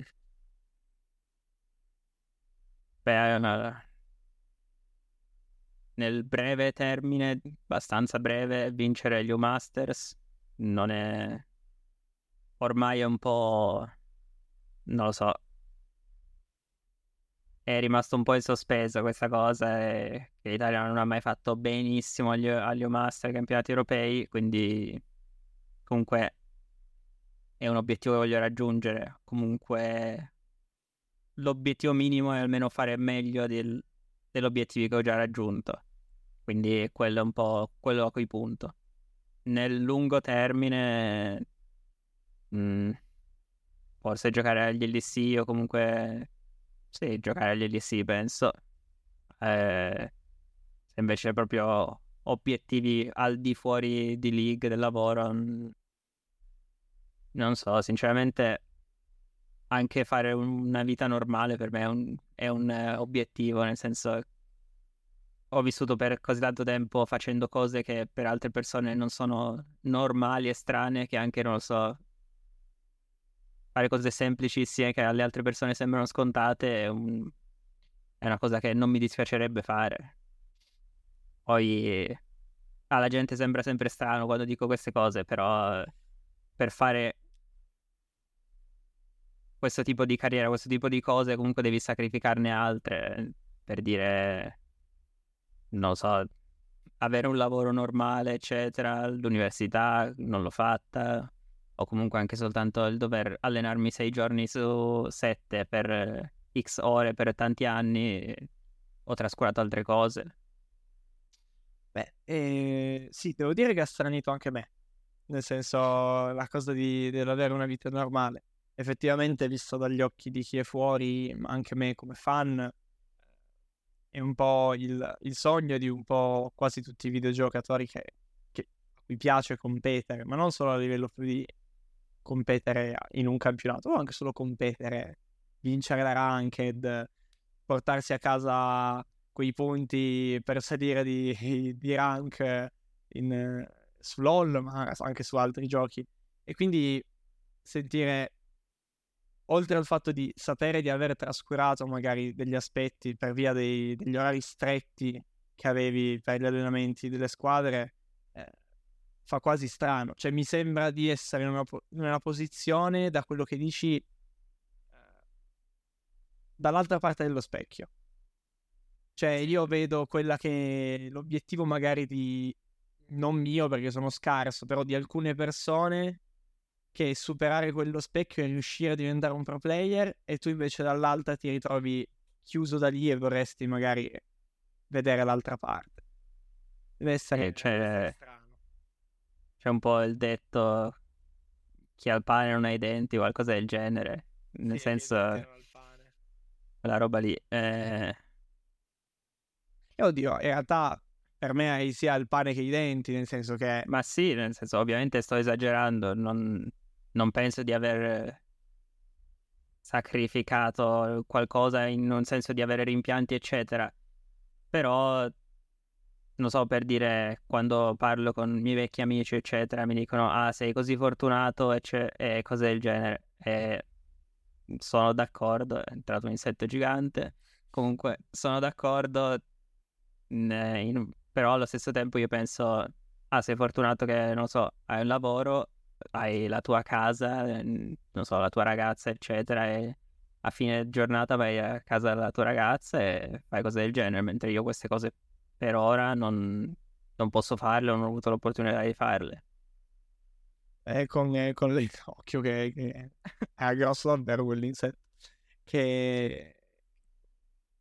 Beh, no. nel breve termine, abbastanza breve, vincere gli U Masters non è... Ormai è un po'... non lo so, è rimasto un po' in sospeso questa cosa e che l'Italia non ha mai fatto benissimo agli, agli Master campionati europei, quindi comunque è un obiettivo che voglio raggiungere. Comunque l'obiettivo minimo è almeno fare meglio del, degli obiettivi che ho già raggiunto. Quindi quello è un po' quello a cui punto. Nel lungo termine, mh, mm, forse giocare agli LDC o comunque sì, giocare agli LDC penso. Eh, se invece proprio obiettivi al di fuori di league del lavoro, non so, sinceramente anche fare una vita normale per me è un, è un uh, obiettivo, nel senso ho vissuto per così tanto tempo facendo cose che per altre persone non sono normali e strane, che anche, non lo so, fare cose semplicissime che alle altre persone sembrano scontate è, un... è una cosa che non mi dispiacerebbe fare. Poi alla gente sembra sempre strano quando dico queste cose, però per fare questo tipo di carriera, questo tipo di cose, comunque devi sacrificarne altre per dire, non so, avere un lavoro normale, eccetera, l'università non l'ho fatta, o comunque anche soltanto il dover allenarmi sei giorni su sette per x ore per tanti anni, ho trascurato altre cose. Beh, eh, sì, devo dire che ha stranito anche me, nel senso la cosa di, dell'avere una vita normale. Effettivamente, visto dagli occhi di chi è fuori, anche me come fan, è un po' il, il sogno di un po' quasi tutti i videogiocatori che, che a piace competere, ma non solo a livello più di competere in un campionato o anche solo competere, vincere la ranked, portarsi a casa quei punti per salire di, di rank in, su LOL, ma anche su altri giochi. E quindi sentire, oltre al fatto di sapere di aver trascurato magari degli aspetti per via dei, degli orari stretti che avevi per gli allenamenti delle squadre, eh, fa quasi strano. Cioè, mi sembra di essere in una, in una posizione, da quello che dici, eh, dall'altra parte dello specchio. Cioè, io vedo quella che l'obiettivo magari di non mio perché sono scarso, però di alcune persone che è superare quello specchio e riuscire a diventare un pro player e tu invece dall'altra ti ritrovi chiuso da lì e vorresti magari vedere l'altra parte. Deve essere, eh, cioè, c'è un po' il detto chi ha il pane non ha i denti, qualcosa del genere. Nel sì, senso, quella roba lì. Eh... Oddio, in realtà per me hai sia il pane che i denti, nel senso che... Ma sì, nel senso, ovviamente sto esagerando, non, non penso di aver sacrificato qualcosa in un senso di avere rimpianti, eccetera. Però non so, per dire, quando parlo con i miei vecchi amici, eccetera, mi dicono, ah, sei così fortunato e, e cose del genere. E sono d'accordo, è entrato un insetto gigante. Comunque, sono d'accordo, in, però allo stesso tempo io penso, ah, sei fortunato che, non so, hai un lavoro, hai la tua casa, non so, la tua ragazza, eccetera, e a fine giornata vai a casa della tua ragazza e fai cose del genere, mentre io queste cose per ora non, non posso farle, non ho avuto l'opportunità di farle. Eh, con, eh, con l'occhio che, che è grosso davvero quell'insetto. Che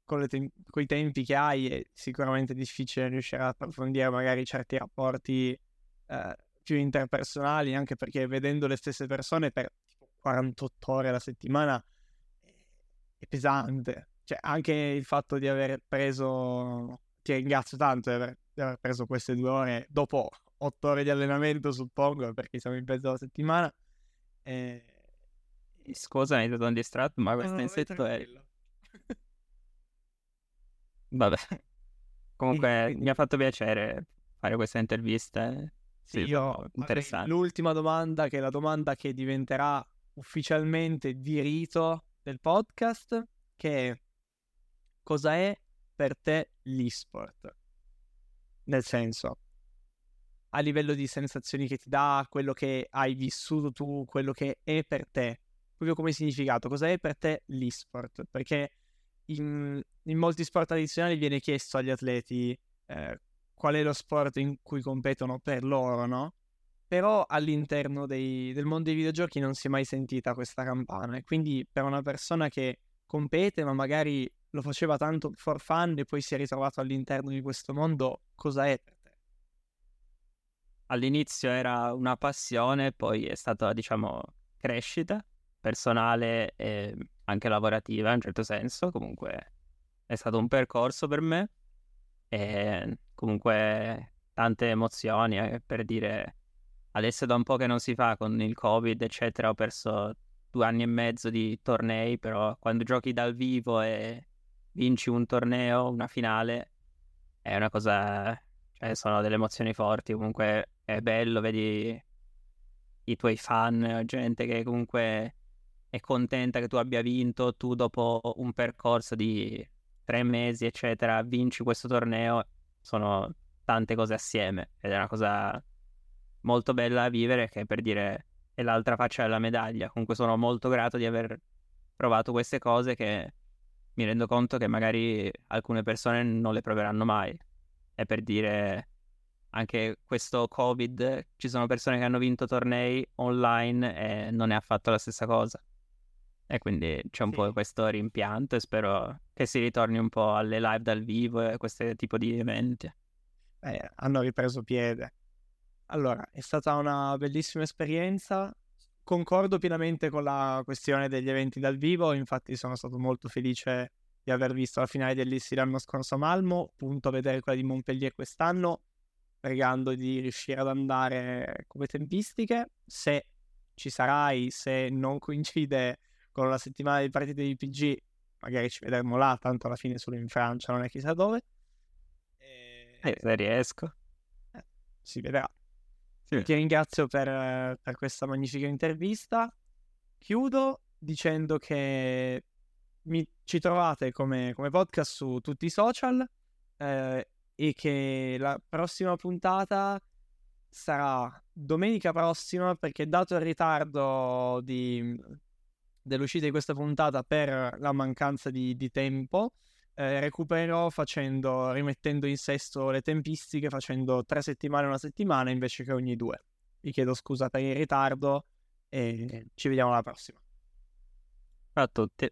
con, tem- con, i tempi che hai è sicuramente difficile riuscire ad approfondire magari certi rapporti eh, più interpersonali, anche perché vedendo le stesse persone per tipo 48 ore alla settimana è pesante. Cioè, anche il fatto di aver preso, ti ringrazio tanto di aver, di aver preso queste due ore dopo otto ore di allenamento, suppongo, perché siamo in mezzo alla settimana. E... Scusa, mi sono distratto, ma questo no, insetto è... Vabbè. Comunque mi ha fatto piacere fare questa intervista. Sì, io interessante. L'ultima domanda, che è la domanda che diventerà ufficialmente di rito del podcast, che è cosa è per te l'esport? Nel senso, a livello di sensazioni che ti dà, quello che hai vissuto tu, quello che è per te, proprio come significato, cosa è per te l'esport? Perché in, in molti sport tradizionali viene chiesto agli atleti eh, qual è lo sport in cui competono per loro, no? Però all'interno dei, del mondo dei videogiochi non si è mai sentita questa campana e quindi per una persona che compete ma magari lo faceva tanto for fun e poi si è ritrovato all'interno di questo mondo, cosa è per te? all'inizio era una passione, poi è stata, diciamo, crescita personale e anche lavorativa in un certo senso. Comunque è stato un percorso per me e comunque tante emozioni eh, per dire adesso da un po' che non si fa con il covid eccetera ho perso due anni e mezzo di tornei però quando giochi dal vivo e vinci un torneo una finale è una cosa cioè sono delle emozioni forti comunque è bello, vedi i tuoi fan, gente che comunque è contenta che tu abbia vinto, tu dopo un percorso di tre mesi, eccetera, vinci questo torneo, sono tante cose assieme ed è una cosa molto bella da vivere che per dire è l'altra faccia della medaglia. Comunque sono molto grato di aver provato queste cose che mi rendo conto che magari alcune persone non le proveranno mai. È per dire anche questo Covid, ci sono persone che hanno vinto tornei online e non è affatto la stessa cosa. E quindi c'è un sì. po' questo rimpianto e spero che si ritorni un po' alle live dal vivo e a questo tipo di eventi. Eh, hanno ripreso piede. Allora, è stata una bellissima esperienza. Concordo pienamente con la questione degli eventi dal vivo, infatti sono stato molto felice di aver visto la finale dell'ISI l'anno scorso a Malmo, appunto a vedere quella di Montpellier quest'anno pregando di riuscire ad andare come tempistiche. Se ci sarai, se non coincide con la settimana di partite di PG, magari ci vedremo là, tanto alla fine solo in Francia, non è chissà dove. E... Eh, se riesco. Eh, si vedrà. Sì. Ti ringrazio per, per, questa magnifica intervista. Chiudo dicendo che mi, ci trovate come, come, podcast su tutti i social. Eh, e che la prossima puntata sarà domenica prossima perché dato il ritardo di, dell'uscita di questa puntata per la mancanza di, di tempo eh, recupererò facendo, rimettendo in sesto le tempistiche facendo tre settimane una settimana invece che ogni due. Vi chiedo scusa per il ritardo e ci vediamo alla prossima. A tutti